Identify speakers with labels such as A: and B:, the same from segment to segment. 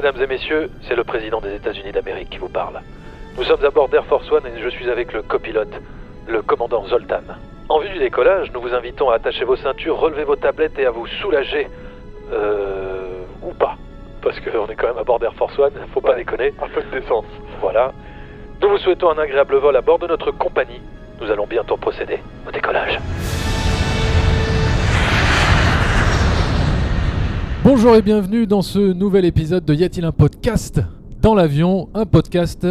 A: mesdames et messieurs, c'est le président des États-Unis d'Amérique qui vous parle. Nous sommes à bord d'Air Force One et je suis avec le copilote, le commandant Zoltan. En vue du décollage, nous vous invitons à attacher vos ceintures, relever vos tablettes et à vous soulager. Euh. ou pas. Parce qu'on est quand même à bord d'Air Force One, faut pas déconner.
B: Un peu de décence.
A: Voilà. Nous vous souhaitons un agréable vol à bord de notre compagnie. Nous allons bientôt procéder au décollage.
C: Bonjour et bienvenue dans ce nouvel épisode de Y a-t-il un podcast dans l'avion? Un podcast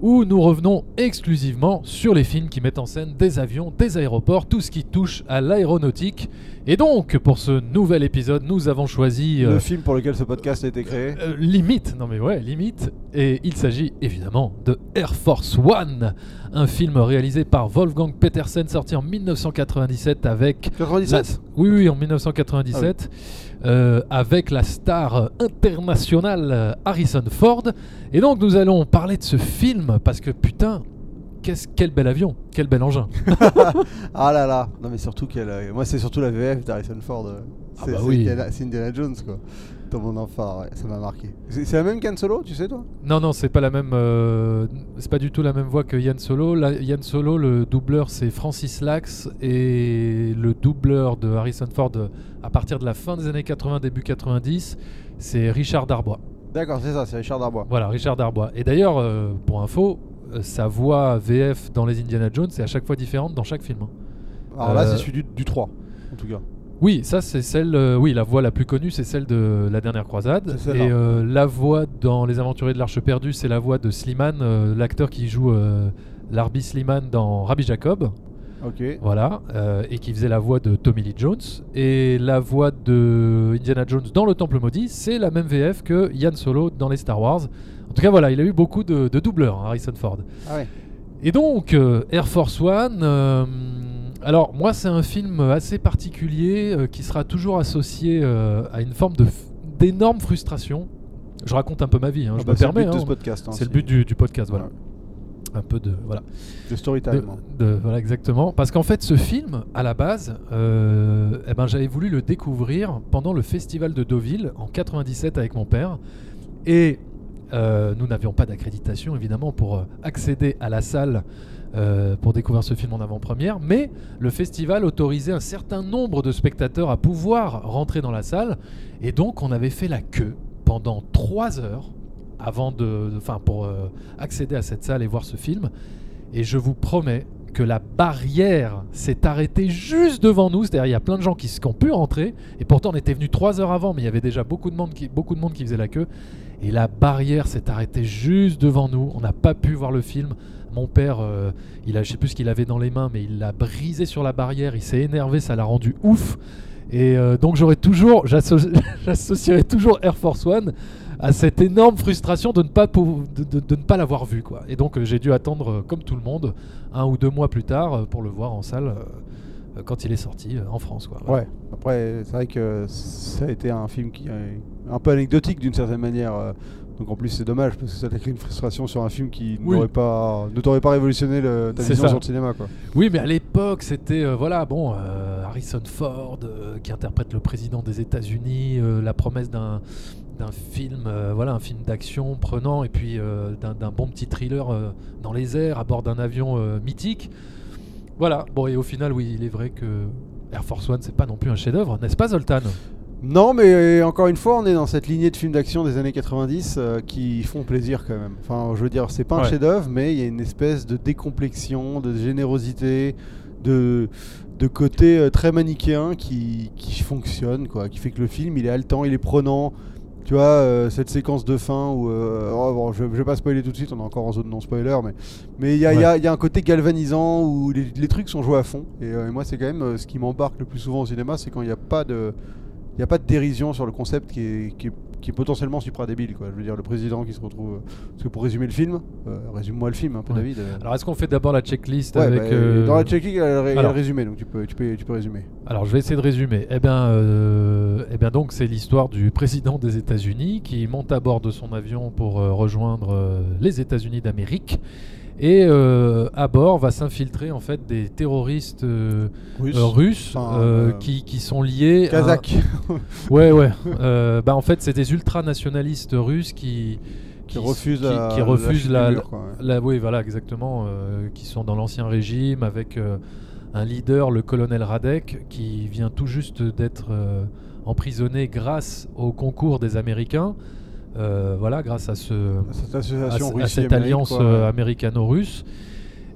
C: où nous revenons exclusivement sur les films qui mettent en scène des avions, des aéroports, tout ce qui touche à l'aéronautique. Et donc, pour ce nouvel épisode, nous avons choisi... euh,
B: Le film pour lequel ce podcast a été créé.
C: euh, limite, non mais ouais, limite. Et il s'agit évidemment de Air Force One, un film réalisé par Wolfgang Petersen, sorti en 1997 avec
B: 97
C: la- Oui, oui, en 1997, euh, avec la star internationale euh, Harrison Ford. Et donc nous allons parler de ce film parce que putain, qu'est-ce quel bel avion, quel bel engin.
B: Ah là là Non mais surtout qu'elle... euh, Moi c'est surtout la VF d'Harrison Ford. euh.
C: Ah
B: C'est
C: bah
B: c'est
C: oui.
B: Indiana, Indiana Jones quoi. Dans mon enfant, ouais, ça m'a marqué. C'est la même qu'Han Solo, tu sais toi?
C: Non, non, c'est pas la même, euh, c'est pas du tout la même voix que Yann Solo. Yann Solo, le doubleur, c'est Francis Lax et le doubleur de Harrison Ford à partir de la fin des années 80, début 90, c'est Richard Darbois.
B: D'accord, c'est ça, c'est Richard Darbois.
C: Voilà, Richard Darbois. Et d'ailleurs, euh, pour info, sa voix VF dans les Indiana Jones est à chaque fois différente dans chaque film. hein.
B: Alors là
C: Euh,
B: c'est celui du, du 3, en tout cas.
C: Oui, ça c'est celle. euh, oui, la voix la plus connue, c'est celle de la dernière croisade. Et euh, la voix dans Les Aventuriers de l'Arche perdue, c'est la voix de Slimane, euh, l'acteur qui joue euh, Larby Slimane dans Rabbi Jacob.
B: Ok.
C: Voilà, euh, et qui faisait la voix de Tommy Lee Jones. Et la voix de Indiana Jones dans Le Temple Maudit, c'est la même VF que Yann Solo dans les Star Wars. En tout cas, voilà, il a eu beaucoup de, de doubleurs, hein, Harrison Ford.
B: Ah ouais.
C: Et donc, euh, Air Force One, euh, alors moi c'est un film assez particulier euh, qui sera toujours associé euh, à une forme d'énorme frustration. Je raconte un peu ma vie, hein,
B: Ah
C: je
B: bah,
C: me
B: c'est le
C: permets.
B: but de
C: hein.
B: ce podcast. hein,
C: c'est le but du, du podcast, voilà. Un peu de voilà.
B: De story
C: De-
B: time.
C: de- voilà exactement. Parce qu'en fait, ce film, à la base, euh, eh ben, j'avais voulu le découvrir pendant le festival de Deauville en 97 avec mon père. Et euh, nous n'avions pas d'accréditation, évidemment, pour euh, accéder à la salle euh, pour découvrir ce film en avant-première. Mais le festival autorisait un certain nombre de spectateurs à pouvoir rentrer dans la salle. Et donc, on avait fait la queue pendant trois heures avant de, pour accéder à cette salle et voir ce film. Et je vous promets que la barrière s'est arrêtée juste devant nous. C'est-à-dire, il y a plein de gens qui, ont pu rentrer. Et pourtant, on était venu trois heures avant, mais il y avait déjà beaucoup de monde beaucoup de monde qui faisait la queue. Et la barrière s'est arrêtée juste devant nous. On n'a pas pu voir le film. Mon père, euh, il a, je sais plus ce qu'il avait dans les mains, mais il l'a brisé sur la barrière. Il s'est énervé, ça l'a rendu ouf. Et euh, donc j'aurais toujours, j'asso- j'associerais toujours Air Force One à cette énorme frustration de ne pas, l'avoir vu. Et donc euh, j'ai dû attendre, comme tout le monde, un ou deux mois plus tard pour le voir en salle quand il est sorti en France.
B: Ouais. Après, c'est vrai que ça a été un film qui un peu anecdotique d'une certaine manière. euh, Donc en plus c'est dommage parce que ça t'a créé une frustration sur un film qui
C: Oui.
B: n'aurait pas, ne t'aurait pas révolutionné le- ta vision
C: ça.
B: sur le cinéma quoi.
C: Oui, mais à l'époque, c'était euh, voilà, bon, euh, Harrison Ford euh, qui interprète le président des États-Unis, la promesse d'un d'un film, euh, voilà, un film d'action prenant et puis euh, d'un bon petit thriller euh, dans les airs à bord d'un avion mythique. Voilà. Bon, et au final, oui, il est vrai que Air Force One, c'est pas non plus un chef-d'œuvre, n'est-ce pas, Zoltan?
B: Non, mais euh, encore une fois, on est dans cette lignée de films d'action des années 90 euh, qui font plaisir quand même. Enfin, je veux dire, c'est pas un
C: Ouais.
B: chef-d'œuvre, mais il y a une espèce de décomplexion, de générosité, de, de côté euh, très manichéen qui, qui fonctionne, quoi. Qui fait que le film, il est haletant, il est prenant. Tu vois, euh, cette séquence de fin où. euh, oh, bon, je, je vais pas spoiler tout de suite, on est encore en zone non-spoiler, mais mais il y, a- il y a- il y a un côté galvanisant où les, les trucs sont joués à fond. Et, et moi, c'est quand même ce qui m'embarque le plus souvent au cinéma, c'est quand il n'y a pas de. Il n'y a pas de dérision sur le concept qui est, qui est, qui est potentiellement supra-débile. Quoi. Je veux dire, le président qui se retrouve. Parce que pour résumer le film, euh, résume-moi le film un peu,
C: Ouais.
B: David. euh.
C: Alors, est-ce qu'on fait d'abord la checklist
B: Ouais,
C: avec
B: bah,
C: euh,
B: Dans la checklist, il y a le résumé, donc tu peux, tu peux, tu peux résumer.
C: Alors, je vais essayer de résumer. Eh bien, euh, eh bien donc, c'est l'histoire du président des États-Unis qui monte à bord de son avion pour rejoindre les États-Unis d'Amérique. Et euh, à bord va s'infiltrer en fait des terroristes euh,
B: Russe.
C: euh, russes
B: Enfin,
C: euh, qui, qui sont liés. à-
B: Kazakh.
C: Ouais, ouais. Bah, en fait, c'est des ultranationalistes russes qui,
B: qui refusent
C: qui,
B: la,
C: qui refusent la,
B: du mur, quoi, ouais.
C: la- oui, voilà, exactement, qui sont dans l'ancien régime avec un leader, le colonel Radek, qui vient tout juste d'être emprisonné grâce au concours des Américains. Euh, voilà, grâce à ce,
B: Cette
C: à,
B: association
C: à
B: Russie
C: cette alliance euh,
B: ouais.
C: américano-russe.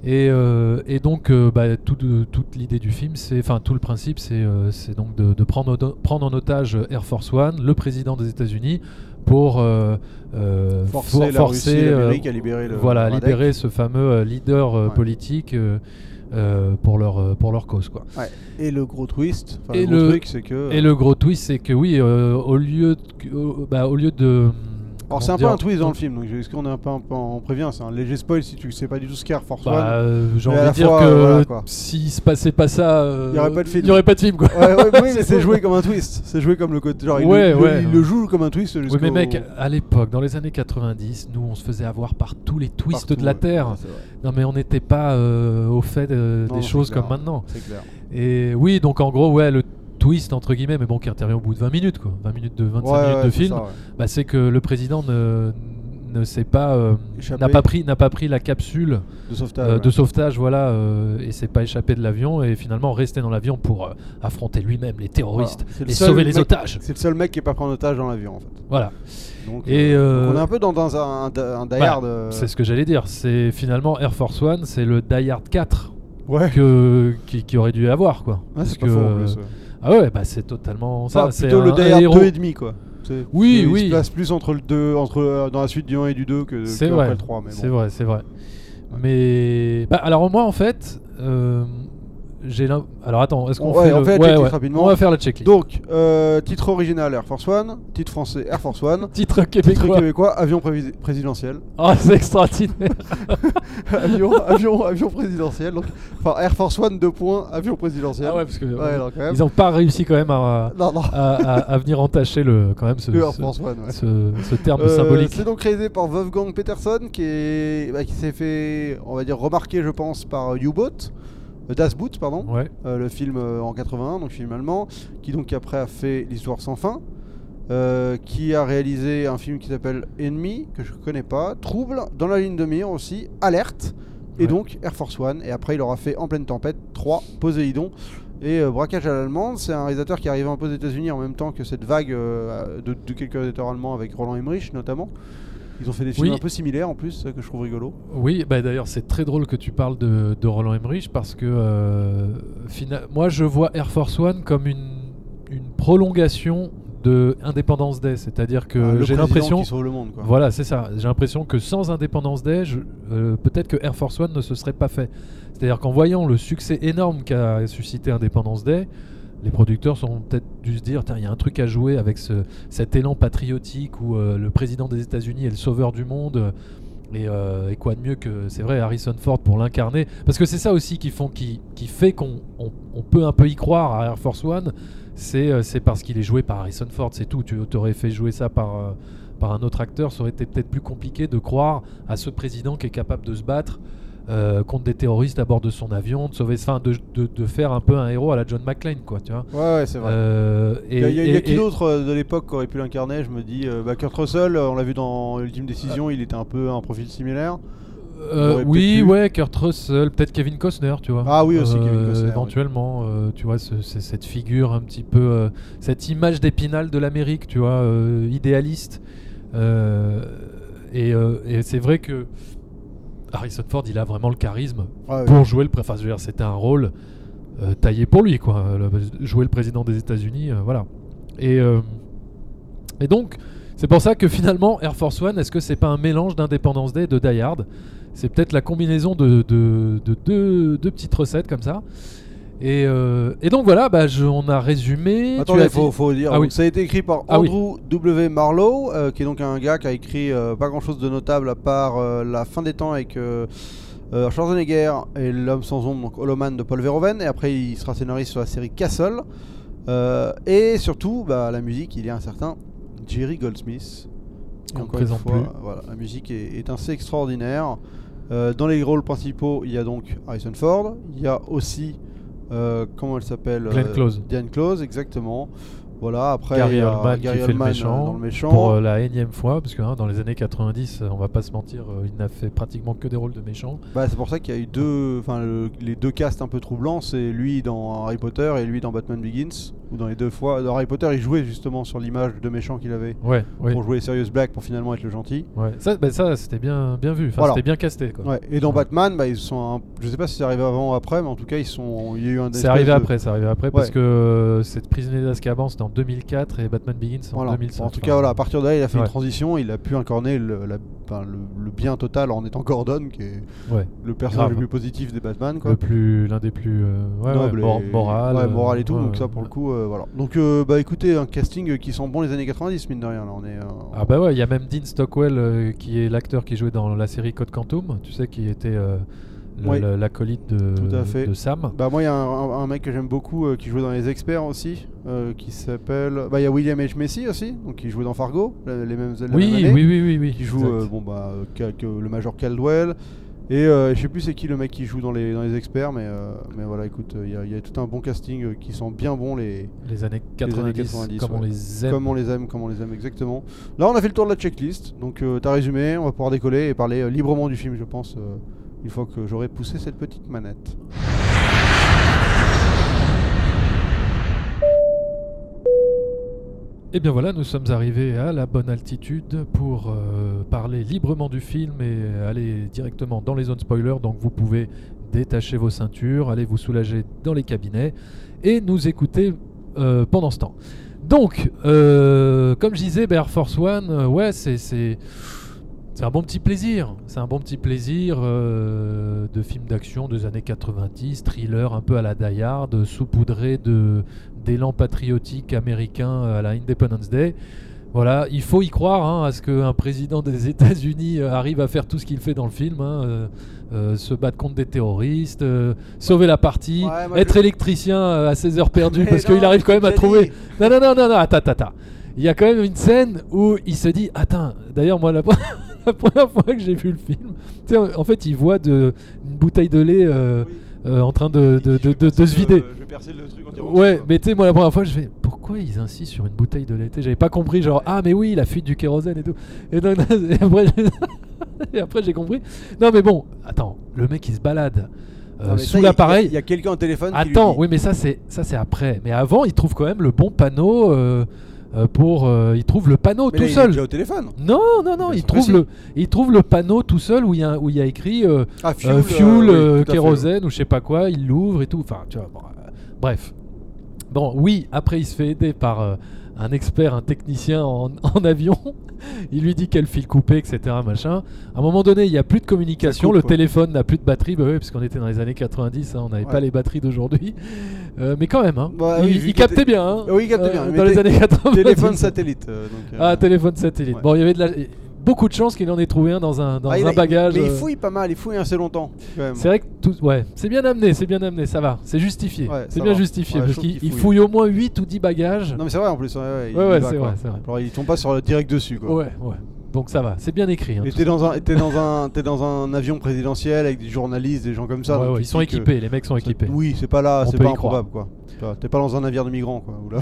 C: Et, euh, et donc, euh, bah, tout toute l'idée du film, c'est, enfin, tout le principe, c'est, euh, donc de, de prendre, en- prendre en otage Air Force One, le président des États-Unis, pour euh, euh,
B: forcer
C: for-
B: la
C: forcer,
B: Russie
C: euh,
B: à libérer le
C: voilà,
B: Radek.
C: libérer ce fameux leader euh,
B: Ouais.
C: politique pour leur pour leur cause, quoi.
B: Et le gros twist,
C: Et
B: le gros
C: le-
B: c'est que.
C: Et le gros twist, c'est que oui, au lieu de, bah, au lieu de
B: Alors c'est un peu un twist dans le film, donc est-ce qu'on est un peu, un peu en prévient C'est un léger spoil si tu sais pas du tout ce qu'est Air Force
C: Bah,
B: One.
C: euh, j'ai envie de dire
B: fois,
C: que
B: voilà,
C: s'il se passait pas ça, euh,
B: Il y aurait pas de film.
C: Il y aurait pas de film, quoi.
B: Ouais, ouais, oui, mais
C: C'est
B: joué comme un twist. C'est joué comme le côté. Genre, il,
C: Ouais,
B: le, il
C: ouais.
B: le- il le joue comme un twist
C: Oui, mais mec, à l'époque, dans les années 90, nous, on se faisait avoir par tous les twists
B: partout,
C: de la. Terre. Non, mais on n'était pas euh, au fait
B: Non,
C: des choses
B: clair.
C: comme maintenant.
B: C'est clair.
C: Et oui, donc en gros, ouais, le twist, entre guillemets, mais bon, qui intervient au bout de 20 minutes, quoi. 20 minutes de 25
B: Ouais,
C: minutes
B: ouais,
C: de film.
B: ça, ouais.
C: bah, c'est que le président ne ne s'est pas euh, n'a pas pris n'a pas pris la capsule
B: De sauvetage.
C: euh,
B: ouais.
C: de sauvetage voilà euh, et s'est pas échappé de l'avion et finalement resté dans l'avion pour affronter lui-même les terroristes
B: Voilà. C'est le
C: et sauver les
B: mec-
C: otages
B: C'est le seul mec qui est pas pris en otage dans l'avion en fait.
C: voilà
B: Donc,
C: Et,
B: on est un peu dans, dans un, un, un die
C: Bah, c'est ce que j'allais dire c'est finalement Air Force One c'est le Die Hard 4
B: Ouais.
C: que qui, qui aurait dû avoir quoi
B: Ouais,
C: Parce
B: c'est pas
C: que-
B: faux en plus. ouais.
C: Ah ouais bah c'est totalement ça
B: Enfin,
C: c'est
B: plutôt le Die Hard
C: héros
B: 2 et demi quoi. C'est-
C: Oui,
B: il
C: oui.
B: se place plus entre le 2, entre, euh, dans la suite du 1 et du 2 que,
C: C'est
B: que
C: vrai,
B: après le 3. Mais
C: C'est
B: bon.
C: vrai, c'est vrai. Mais bah, alors moi en fait, euh, j'ai alors attends, est-ce qu'on
B: Ouais,
C: fait,
B: on
C: le-
B: fait la
C: ouais,
B: rapidement.
C: On va faire la checklist.
B: Donc, euh, titre original Air Force One, titre français Air Force One,
C: titre
B: titre
C: québécois.
B: avion présidentiel.
C: Oh, c'est extraordinaire.
B: avion, avion, avion présidentiel. Donc, enfin, Air Force One, deux points, avion présidentiel.
C: ah ouais, parce que
B: quand même.
C: ils n'ont pas réussi quand même à,
B: Non, non,
C: à, à- à venir entacher le quand même ce,
B: que Air
C: ce,
B: Force One,
C: ce- ce terme
B: Euh,
C: symbolique.
B: C'est donc réalisé par Wolfgang Peterson qui est bah, qui s'est fait on va dire remarquer je pense par U-Boat Das Boot pardon
C: Ouais.
B: euh, le film euh, en 81 donc film allemand qui donc après a fait l'histoire sans fin euh, qui a réalisé un film qui s'appelle Enemy que je connais pas Trouble dans la ligne de mire aussi Alerte et
C: Ouais.
B: donc Air Force One et après il aura fait En pleine tempête 3 Poséidon et euh, Braquage à l'allemande, c'est un réalisateur qui est arrivé un peu aux États-Unis en même temps que cette vague euh, de, de quelques réalisateurs allemands avec Roland Emmerich notamment. Ils ont fait des films
C: Oui.
B: un peu similaires en plus, ça que je trouve rigolo.
C: Oui, bah d'ailleurs c'est très drôle que tu parles de, de Roland Emmerich parce que euh, moi je vois Air Force One comme une, une prolongation de Independence Day, c'est-à-dire que
B: Ah,
C: j'ai l'impression. Voilà, c'est ça. J'ai l'impression que sans Independence Day, euh, peut-être que Air Force One ne se serait pas fait. C'est-à-dire qu'en voyant le succès énorme qu'a suscité Independence Day, les producteurs sont peut-être dû se dire, il y a un truc à jouer avec ce- cet élan patriotique où euh, le président des États-Unis est le sauveur du monde. euh, Et, quoi de mieux que, c'est vrai, Harrison Ford pour l'incarner Parce que c'est ça aussi qui, fait qu'on on, on peut un peu y croire à Air Force One. C'est euh, c'est parce qu'il est joué par Harrison Ford, c'est tout. Tu aurais fait jouer ça par, par un autre acteur, ça aurait été peut-être plus compliqué de croire à ce président qui est capable de se battre euh, contre des terroristes à bord de son avion, de sauver, enfin, de, de, de faire un peu un héros à la John McClane, quoi, tu vois.
B: Ouais, ouais, c'est vrai.
C: Euh, et,
B: il y a, y a- a qui d'autre euh, de l'époque qui aurait pu l'incarner? Je me dis, bah, Kurt Russell, on l'a vu dans Ultime Décision, il était un peu un profil similaire.
C: Euh, oui, ouais, Kurt Russell, peut-être Kevin Costner, tu vois.
B: Ah oui, aussi, Kevin Costner, oui.
C: Éventuellement, euh, tu vois, ce- c'est cette figure un petit peu, cette image d'épinal de l'Amérique, tu vois, idéaliste. Et et c'est vrai que Harrison Ford, il a vraiment le charisme
B: Ouais,
C: pour jouer le. Enfin, c'était un rôle euh, taillé pour lui, quoi. Le- jouer le président des États-Unis, euh, voilà. Et, euh, et donc, c'est pour ça que finalement, Air Force One, est-ce que c'est pas un mélange d'Independence Day et de Die Hard? C'est peut-être la combinaison de, de- de deux, deux petites recettes comme ça. Et, euh, et donc voilà, bah, je- on a résumé.
B: Attendez,
C: as
B: faut, faut dire.
C: Ah oui.
B: Ça a été écrit par
C: Ah oui.
B: Andrew W. Marlowe, euh, qui est donc un gars qui a écrit euh, pas grand chose de notable à part La fin des temps avec Schwarzenegger et L'homme sans ombre, donc Holoman de Paul Verhoeven. Et après, il sera scénariste sur la série Castle. Et surtout, bah, la musique, il y a un certain Jerry Goldsmith. Encore une fois,
C: plus.
B: Voilà, la musique est, est assez extraordinaire. Dans les rôles principaux, il y a donc Harrison Ford. Il y a aussi, euh, comment elle s'appelle
C: Glenn
B: euh,
C: Close.
B: Diane Close, exactement. Voilà, après
C: Gary Oldman
B: Gary
C: qui fait le
B: Oldman, euh,
C: méchant,
B: dans le méchant.
C: pour euh, la énième fois, parce que hein, dans les années 90, euh, on va pas se mentir, euh, il n'a fait pratiquement que des rôles de méchants.
B: Bah, c'est pour ça qu'il y a eu deux, enfin le- les deux castes un peu troublants, c'est lui dans Harry Potter et lui dans Batman Begins. Ou dans les deux fois, dans Harry Potter, il jouait justement sur l'image de méchant qu'il avait
C: Ouais, oui.
B: pour jouer Sirius Black pour finalement être le gentil.
C: Ouais. Ça, bah, ça c'était bien, bien vu. Enfin,
B: Voilà.
C: c'était bien casté. quoi.
B: Ouais. Et dans. Batman, bah, ils sont, un- je sais pas si c'est arrivé avant ou après, mais en tout cas ils sont, il y a eu un.
C: C'est arrivé
B: de-
C: après, c'est arrivé après parce que euh, cette prisonnier d'Azkaban c'était en 2004 et Batman Begins en
B: Voilà.
C: 2005.
B: En tout cas, voilà, à partir de là, il a fait une transition, il a pu incarner le, la- enfin, le- le bien total en étant Gordon, qui est le personnage
C: Grave.
B: le plus positif des Batman. Quoi.
C: le plus, l'un des plus euh, ouais, ouais,
B: noble
C: mor-
B: et
C: moral, euh,
B: moral et tout
C: ouais,
B: donc ça pour le coup euh, voilà donc euh, bah écoutez un casting qui sent bon les années 90 mine de rien là on est euh,
C: Ah bah ouais, il y a même Dean Stockwell euh, qui est l'acteur qui jouait dans la série Code Quantum, tu sais qui était euh,
B: Oui.
C: l'acolyte de, de Sam.
B: bah moi il y a un, un- un mec que j'aime beaucoup euh, qui jouait dans les experts aussi euh, qui s'appelle bah il y a William H Macy aussi donc qui jouait dans Fargo les mêmes même
C: oui,
B: année,
C: oui, oui, oui, oui,
B: qui joue euh, bon bah euh, le major Caldwell et euh, je sais plus c'est qui le mec qui joue dans les, dans les experts mais, euh, mais voilà écoute euh, il y a- il y, a tout un bon casting euh, qui sent bien bon les,
C: les années
B: les
C: 90,
B: années 90,
C: comme on les aime.
B: Comme on les aime, comme on les aime exactement. Là, on a fait le tour de la checklist. Donc, euh, t'as résumé. On va pouvoir décoller et parler librement du film, je pense, une fois que j'aurai poussé cette petite manette.
C: Et bien voilà, nous sommes arrivés à la bonne altitude pour euh, parler librement du film et aller directement dans les zones spoilers. Donc vous pouvez détacher vos ceintures, aller vous soulager dans les cabinets et nous écouter euh, pendant ce temps. Donc, euh, comme je disais, Air Force One, ouais, c'est un bon petit plaisir. C'est un bon petit plaisir de film d'action des années 90, thriller un peu à la Die Hard, saupoudré de d'élan patriotique américain à la Independence Day. Voilà, il faut y croire hein, à ce qu'un président des États-Unis euh, arrive à faire tout ce qu'il fait dans le film, hein, euh, euh, se battre contre des terroristes, euh, sauver la partie,
B: Ouais, moi,
C: être
B: je-
C: électricien à 16 heures perdues
B: Mais
C: parce qu'il arrive quand même à trouver.
B: dit.
C: Non, non, non, non, non, attends, attends. Il y a quand même une scène où il se dit Attends, d'ailleurs, moi, la, la première fois que j'ai vu le film, tu sais, en fait, il voit de, une bouteille de lait en train de, de, de- de- de se vider.
B: Je vais percer le truc
C: Ouais, mais tu sais, moi, la première fois, je fais Pourquoi ils insistent sur une bouteille de lait J'avais pas compris, genre, ah, mais oui, la fuite du kérosène et tout. Et, après, j'ai- et après, j'ai compris. Non, mais bon, attends, le mec, il se balade. euh, sous l'appareil.
B: Il y a, quelqu'un au téléphone. qui lui
C: Attends, oui, mais ça c'est ça c'est après. Mais avant, il trouve quand même le bon panneau euh, euh, pour. euh, il trouve le panneau
B: Mais
C: tout
B: là, il est
C: seul.
B: déjà au téléphone.
C: Non, non, non, il trouve le il trouve le panneau tout seul où il y a où il y a écrit
B: Ah, fuel, oui,
C: kérosène ou je sais pas quoi. Il l'ouvre et tout. Enfin, tu vois. bon, bref. Bon, oui. Après, il se fait aider par euh, un expert, un technicien en, en avion. Il lui dit quel fil couper, etc. Machin. À un moment donné, il n'y a plus de communication.
B: coupe,
C: le
B: ouais.
C: téléphone n'a plus de batterie. Bah oui, parce qu'on était dans les années 90. hein, on n'avait
B: Ouais.
C: pas les batteries d'aujourd'hui. Euh, mais quand même, hein,
B: Bah
C: il,
B: oui,
C: captait bien. hein,
B: Oui, il captait bien, mais
C: Dans les années 90.
B: Téléphone satellite. euh, donc, euh,
C: Ah, téléphone satellite.
B: Ouais.
C: Bon, il y avait de la... beaucoup de chance qu'il en ait trouvé un dans un, dans
B: ah,
C: un bagage.
B: Mais il
C: euh,
B: fouille pas mal, il fouille assez longtemps.
C: c'est vrai que tout, ouais, c'est bien amené, c'est bien amené, ça va, c'est justifié,
B: Ouais,
C: c'est bien
B: va.
C: justifié
B: Ouais,
C: parce qu'il
B: qu'il
C: il
B: fouille.
C: fouille au moins 8 ou 10 bagages.
B: Non, mais c'est vrai en plus. Ouais, ouais,
C: c'est vrai, vrai.
B: Alors, il tombe pas sur le direct dessus, quoi.
C: Ouais, ouais. Donc ça va, c'est bien écrit. hein,
B: Et t'es dans un, t'es dans un, t'es dans un avion présidentiel avec des journalistes, des gens comme ça.
C: Ils sont équipés, les mecs sont équipés.
B: Oui, c'est pas là, c'est pas improbable, quoi. T'es pas dans un navire de migrants, quoi. ou là.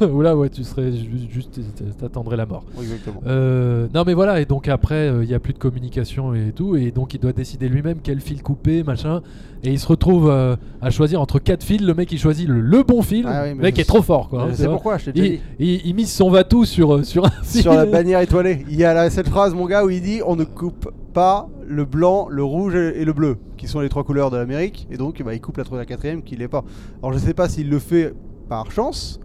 C: Ouais. Ou là, ouais, tu serais ju- juste, t'attendrais la mort.
B: Exactement.
C: Euh, non mais voilà et donc après euh, il y a plus de communication et tout et donc il doit décider lui-même quel fil couper machin et il se retrouve euh, à choisir entre quatre fils le mec il choisit le, le bon fil
B: Ah oui,
C: le
B: mais
C: mec est trop fort quoi hein, c'est vrai.
B: pourquoi, je t'ai
C: il,
B: dit.
C: il, il mise son va-tout sur, euh, sur un fil
B: Sur la bannière étoilée, il y a là, cette phrase, mon gars, où il dit on ne coupe pas le blanc, le rouge et le bleu, qui sont les trois couleurs de l'Amérique, et donc bah, il coupe la troisième, la quatrième, qui l'est pas. Alors je sais pas s'il le fait par chance.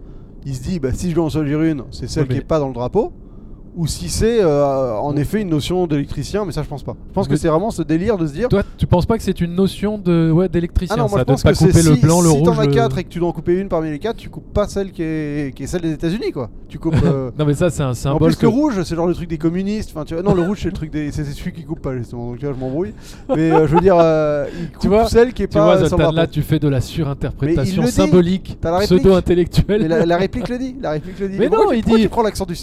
B: Il se dit bah, si je dois en choisir une, c'est celle
C: Ouais, mais-
B: qui est pas dans le drapeau. Ou si c'est euh, en effet une notion d'électricien, mais ça je pense pas. Je pense que c'est vraiment ce délire de se dire
C: toi tu penses pas que c'est une notion de ouais d'électricien
B: Ah non, moi
C: ça
B: je
C: de
B: pense
C: pas
B: que c'est
C: couper le
B: si,
C: blanc le
B: si
C: rouge
B: t'en as 4 et que tu dois en couper une parmi les 4, tu coupes pas celle qui est, qui est celle des États-Unis quoi. Tu coupes. euh,
C: non mais ça c'est un
B: En
C: symbole
B: plus,
C: que
B: le rouge, c'est genre le truc des communistes. Enfin, tu vois, non, le rouge, c'est le truc des. C'est celui qui coupe pas, justement. Donc, tu vois, je m'embrouille. Mais euh, je veux dire, il coupe
C: vois-
B: celle qui est
C: tu
B: pas
C: vois
B: le
C: Zoltan, là tu fais de la surinterprétation symbolique pseudo-intellectuelle
B: Mais la, la réplique le dit. La réplique le dit.
C: Mais non,
B: tu,
C: il dit-
B: tu prends l'accent du,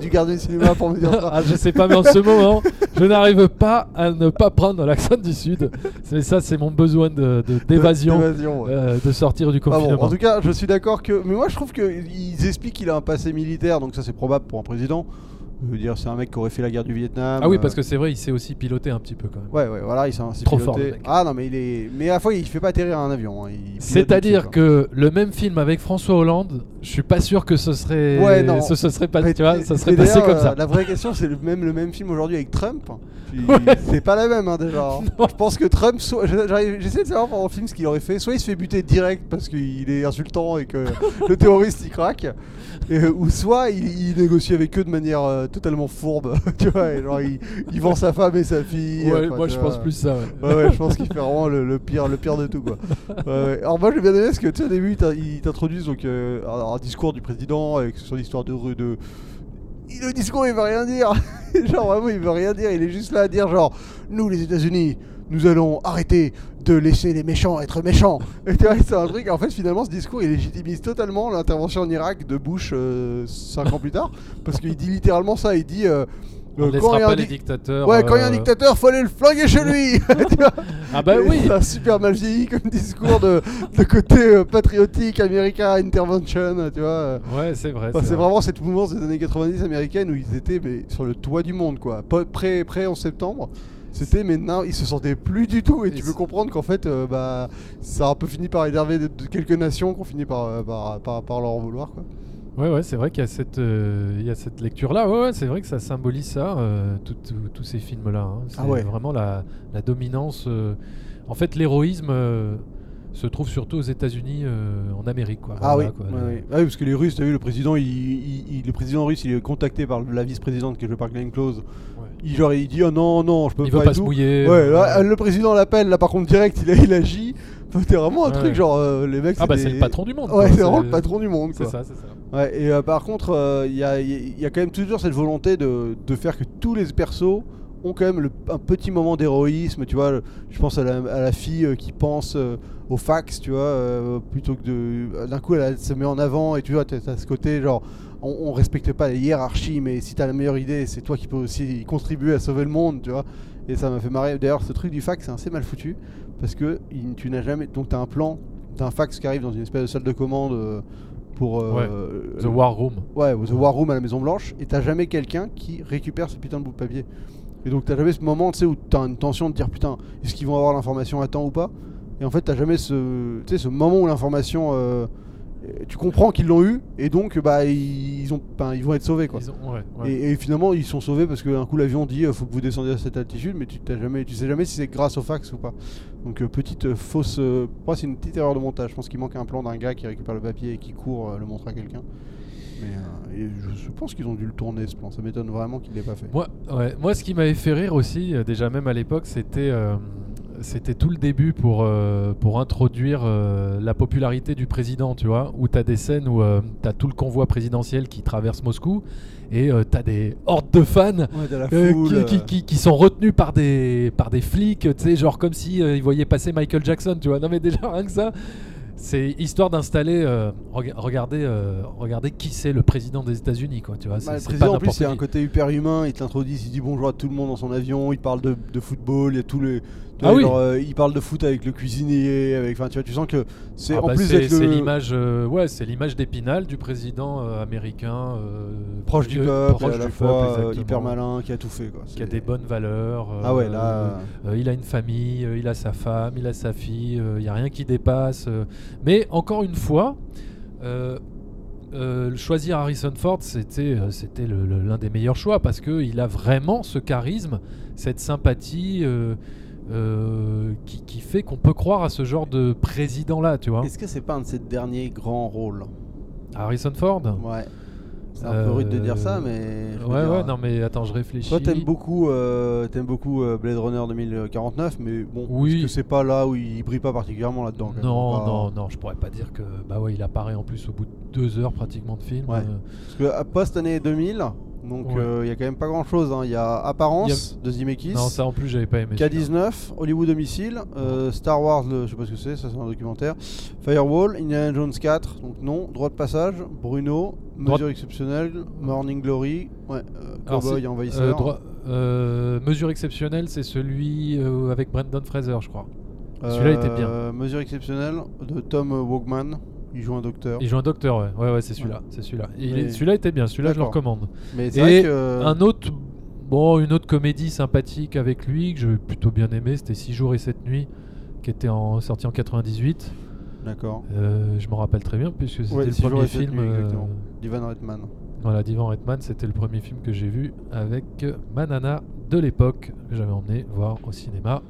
B: du gardien du cinéma là pour me dire ça.
C: Ah, je sais pas, mais en ce moment, je n'arrive pas à ne pas prendre l'accent du Sud. C'est ça, c'est mon besoin de de- d'évasion,
B: ouais.
C: euh, de sortir du
B: Ah bon,
C: confinement.
B: en tout cas, je suis d'accord que. Mais moi, je trouve qu'ils expliquent qu'il a un passé militaire, donc ça, c'est probable pour un président. Je veux dire, c'est un mec qui aurait fait la guerre du Vietnam.
C: ah oui,
B: euh,
C: parce que c'est vrai, il sait aussi piloter un petit peu quand même.
B: Ouais, ouais, voilà, il s'est
C: Trop
B: piloté.
C: fort, le mec.
B: Ah non, mais il est. Mais à la fois, il fait pas atterrir un avion. hein, il pilote
C: C'est-à-dire
B: dessus,
C: que le même film avec François Hollande, je suis pas sûr que ce serait,
B: Ouais, non.
C: ce, ce serait pas,
B: Mais-
C: tu vois,
B: mais-
C: ça serait passé
B: d'ailleurs,
C: comme
B: euh,
C: ça.
B: La vraie question, c'est le même, le même film aujourd'hui avec Trump. Puis
C: Ouais.
B: C'est pas la même hein, déjà. hein.
C: Non.
B: Je pense que Trump, soit- j'arrive- j'essaie de savoir pendant le film ce qu'il aurait fait. Soit il se fait buter direct parce qu'il est insultant et que le terroriste il craque, et, euh, ou soit il, il négocie avec eux de manière euh, totalement fourbe. tu vois, genre il, il vend sa femme et sa fille.
C: Ouais,
B: enfin,
C: moi je
B: vois.
C: pense plus ça. ouais.
B: Ouais, ouais, je pense qu'il fait vraiment le, le pire, le pire de tout quoi. Ouais. Alors moi j'ai bien aimé parce que tu sais au début ils t'in- ils t'introduisent donc euh, un, discours du président avec sur l'histoire de de il- le discours il veut rien dire. genre vraiment il veut rien dire, il est juste là à dire genre nous les États-Unis nous allons arrêter de laisser les méchants être méchants. Et tu vois, c'est un truc. En fait, finalement, ce discours, il légitimise totalement l'intervention en Irak de Bush 5 ans plus tard. Parce qu'il dit littéralement ça. Il dit. euh,
C: On
B: euh,
C: ne
B: quand il y
C: laissera
B: a un
C: pas les
B: di-
C: dictateurs.
B: Ouais, quand il y a un
C: euh,
B: dictateur, faut aller le flinguer chez lui.
C: Ah bah
B: et
C: oui.
B: C'est un super mal vieilli comme discours de, de côté euh, patriotique, américain, intervention, tu vois. euh.
C: Ouais, c'est vrai.
B: Enfin,
C: c'est
B: c'est
C: vrai.
B: vraiment cette mouvance des années 90 américaines où ils étaient mais, sur le toit du monde, quoi. Près, près en septembre. C'était maintenant, ils se sentaient plus du tout. Et,
C: Et
B: tu peux comprendre qu'en fait, euh, bah, ça a un peu fini par énerver de, de quelques nations qui ont fini par, euh, par, par, par leur en vouloir, quoi.
C: Ouais, ouais, c'est vrai qu'il y a cette, euh, il y a cette lecture-là. Ouais, ouais, c'est vrai que ça symbolise ça, euh, tous ces films-là. hein. C'est
B: Ah ouais.
C: vraiment la, la dominance. euh, En fait, l'héroïsme euh, se trouve surtout aux États-Unis, euh, en Amérique, quoi.
B: Ah
C: Voilà,
B: oui,
C: quoi.
B: ouais,
C: Le-
B: ouais. Ah oui, parce que les Russes, t'as vu, le président, il, il- il- le président russe, il est contacté par la vice-présidente qui est jouée par Glenn Close.
C: Ouais.
B: Il, genre, il dit oh non, non, je peux
C: Il
B: pas.
C: veut
B: et
C: pas se mouiller.
B: Là, le président l'appelle, là par contre direct, il, il agit. C'était vraiment un truc genre euh, les mecs.
C: Ah bah
B: des-
C: c'est le patron du monde.
B: Ouais, c'est vraiment le patron du monde.
C: C'est ça, c'est ça.
B: Ouais, et euh, par contre, il y, a, il y a quand même toujours cette volonté de, de faire que tous les persos ont quand même le- un petit moment d'héroïsme. Tu vois, je pense à la, à la fille euh, qui pense euh, au fax, tu vois, euh, plutôt que de. D'un coup, elle, elle se met en avant et tu vois, t'as t'as ce côté genre. On, on respecte pas les hiérarchies, mais si t'as la meilleure idée, c'est toi qui peux aussi contribuer à sauver le monde, tu vois. Et ça m'a fait marrer. D'ailleurs, ce truc du fax, c'est assez mal foutu parce que il- tu n'as jamais. Donc, t'as un plan d'un fax qui arrive dans une espèce de salle de commande euh, pour. euh,
C: The War Room.
B: Ouais, The War Room à la Maison Blanche, et t'as jamais quelqu'un qui récupère ce putain de bout de papier. Et donc t'as jamais ce moment, tu sais, où t'as une tension de dire putain, est-ce qu'ils vont avoir l'information à temps ou pas? Et en fait, t'as jamais ce, tu sais, ce moment où l'information, euh, tu comprends qu'ils l'ont eu, et donc bah ils, ont, ils vont être sauvés quoi.
C: Ils ont- ouais, ouais.
B: Et, et finalement, ils sont sauvés parce qu'un coup l'avion dit euh, faut que vous descendiez à cette altitude, mais tu t'as jamais, tu sais jamais si c'est grâce au fax ou pas. Donc euh, petite euh, fausse, euh, moi c'est une petite erreur de montage. Je pense qu'il manque un plan d'un gars qui récupère le papier et qui court le montrer à quelqu'un. Mais euh, et je, je pense qu'ils ont dû le tourner ce plan. Ça m'étonne vraiment qu'il l'ait pas fait.
C: Moi, ouais, moi, ce qui m'avait fait rire aussi, euh, déjà même à l'époque, c'était euh, c'était tout le début pour, euh, pour introduire euh, la popularité du président, tu vois, où tu as des scènes où tu as tout le convoi présidentiel qui traverse Moscou et tu as des hordes de fans
B: Ouais,
C: euh,
B: foule,
C: qui, qui- qui- qui sont retenus par des, par des flics, tu sais, genre comme si euh, ils voyaient passer Michael Jackson, tu vois. Non mais déjà rien que ça, c'est histoire d'installer, euh, rega- regardez, euh, regardez qui c'est le président des États-Unis, quoi, tu vois.
B: bah,
C: c'est-
B: le
C: c'est
B: président
C: pas
B: en plus
C: n'importe
B: il y a un côté hyper humain, il t'introduit, il dit bonjour à tout le monde dans son avion, il parle de, de football, il y a tous les
C: Ah oui.
B: genre, euh, il parle de foot avec le cuisinier, avec enfin tu vois, tu sens que c'est
C: Ah
B: en
C: bah,
B: plus
C: c'est
B: d'être
C: c'est
B: le-
C: l'image, euh, ouais, c'est l'image d'Épinal du président euh, américain euh,
B: proche du peuple, et
C: proche
B: à la
C: du
B: fois
C: peuple,
B: euh,
C: exactement.
B: hyper malin, qui a tout fait quoi.
C: qui a
B: C'est-
C: des bonnes valeurs. euh,
B: Ah ouais, là,
C: euh, il a une famille, euh, il a sa femme, il a sa fille, il n'y a rien qui dépasse. euh. Mais encore une fois, euh, euh, choisir Harrison Ford, c'était euh, c'était le- le- l'un des meilleurs choix parce qu'il a vraiment ce charisme, cette sympathie euh, euh, qui, qui fait qu'on peut croire à ce genre de président-là, tu vois.
B: Est-ce que c'est pas un de ses derniers grands rôles?
C: Harrison Ford?
B: Ouais. C'est un peu rude de dire ça,
C: Euh,
B: mais. je
C: Ouais,
B: dire,
C: ouais, non, mais attends, je réfléchis.
B: Toi, t'aimes beaucoup, euh, beaucoup euh, Blade Runner 2049, mais bon,
C: Oui.
B: est-ce que c'est pas là où il brille pas particulièrement là-dedans
C: Non,
B: Pas-
C: non, non, je pourrais pas dire que. Bah ouais, il apparaît en plus au bout de deux heures pratiquement de film.
B: Ouais.
C: euh,
B: Parce que à post année 2000, Donc
C: Ouais.
B: euh, il y a quand même pas grand chose. Il y a Apparence de Zemeckis,
C: Non, ça en plus, j'avais pas aimé. celui-là.
B: K19, Hollywood Homicile, euh, Star Wars, le- je sais pas ce que c'est, ça c'est un documentaire. Firewall, Indiana Jones 4, donc non. Droit de passage, Bruno,
C: Droit-
B: Mesure exceptionnelle, Morning Glory, ouais, euh, Cowboy envahisseur.
C: euh, droit- euh, mesure exceptionnelle, c'est celui euh, avec Brendan Fraser, je crois. celui-là était bien.
B: Mesure exceptionnelle de Tom Wogman, il joue un docteur.
C: Il joue un docteur, ouais. Ouais, ouais, c'est celui-là. C'est celui-là.
B: Mais-
C: Celui-là était bien. Celui-là, je le recommande.
B: Mais c'est
C: Et
B: vrai que.
C: Un autre, bon, une autre comédie sympathique avec lui que j'ai plutôt bien aimé, c'était 6 jours et 7 nuits, qui était en, sorti en 98.
B: D'accord.
C: Euh, je m'en rappelle très bien puisque c'était
B: Ouais,
C: le
B: Six
C: premier film. euh.
B: D'Ivan Reitman.
C: voilà, d'Ivan Reitman, c'était le premier film que j'ai vu avec euh, ma nana de l'époque que j'avais emmené voir au cinéma.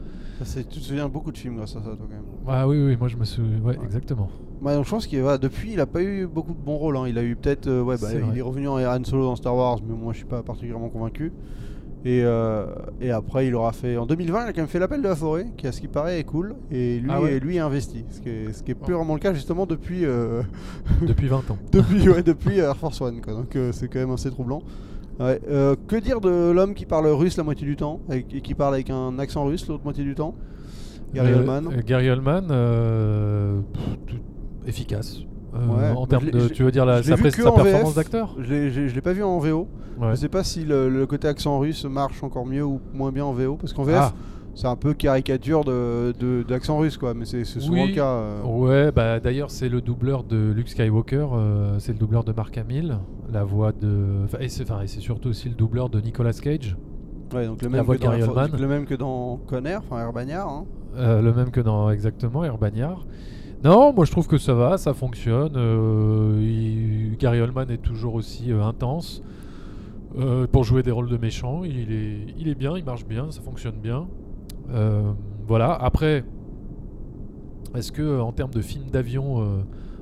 B: Ça, tu te souviens de beaucoup de films grâce à ça, toi, quand même.
C: Ah oui, oui, moi je me souviens. Ouais,
B: Ouais.
C: exactement.
B: Bah, donc, je pense qu'il voilà, depuis, il a pas eu beaucoup de bons rôles. hein. Il a eu peut-être, euh, ouais, bah,
C: C'est
B: il est revenu en Han Solo dans Star Wars, mais moi je suis pas particulièrement convaincu. Et, euh, et après, il aura fait en 2020, il a quand même fait l'appel de la forêt, qui à ce qui paraît est cool. Et lui,
C: Ah ouais.
B: lui est investi, ce qui est, ce qui est plus
C: Oh.
B: vraiment le cas justement depuis, euh,
C: Depuis 20 ans.
B: depuis, ouais, depuis Air Force One. Quoi. Donc euh, c'est quand même assez troublant. Ouais, euh, que dire de l'homme qui parle russe la moitié du temps et qui parle avec un accent russe l'autre moitié du temps? Gary
C: Euh,
B: Oldman.
C: euh, Gary Oldman, pff, efficace.
B: Ouais,
C: en termes de, tu veux dire la, sa, performance d'acteur?
B: Je l'ai- j'ai- je l'ai pas vu en VO.
C: Ouais.
B: Je sais pas si le, le côté accent russe marche encore mieux ou moins bien en VO, parce qu'en VF,
C: Ah.
B: C'est un peu caricature de, d'accent russe, quoi, mais c'est souvent
C: Oui.
B: le cas. euh.
C: Ouais, bah d'ailleurs c'est le doubleur de Luke Skywalker, euh, c'est le doubleur de Mark Hamill, la voix de, enfin, et c'est enfin, surtout aussi le doubleur de Nicolas Cage,
B: Ouais, donc le
C: La
B: même,
C: voix
B: que
C: de
B: dans, le même que dans Conner, enfin hein.
C: euh, le même que dans exactement Air Bagnard. Non, moi je trouve que ça va, ça fonctionne. il- Gary Oldman est toujours aussi intense pour jouer des rôles de méchants. Il est, il est bien, il marche bien, ça fonctionne bien. Euh, voilà. Après, est-ce que en termes de films d'avion, euh,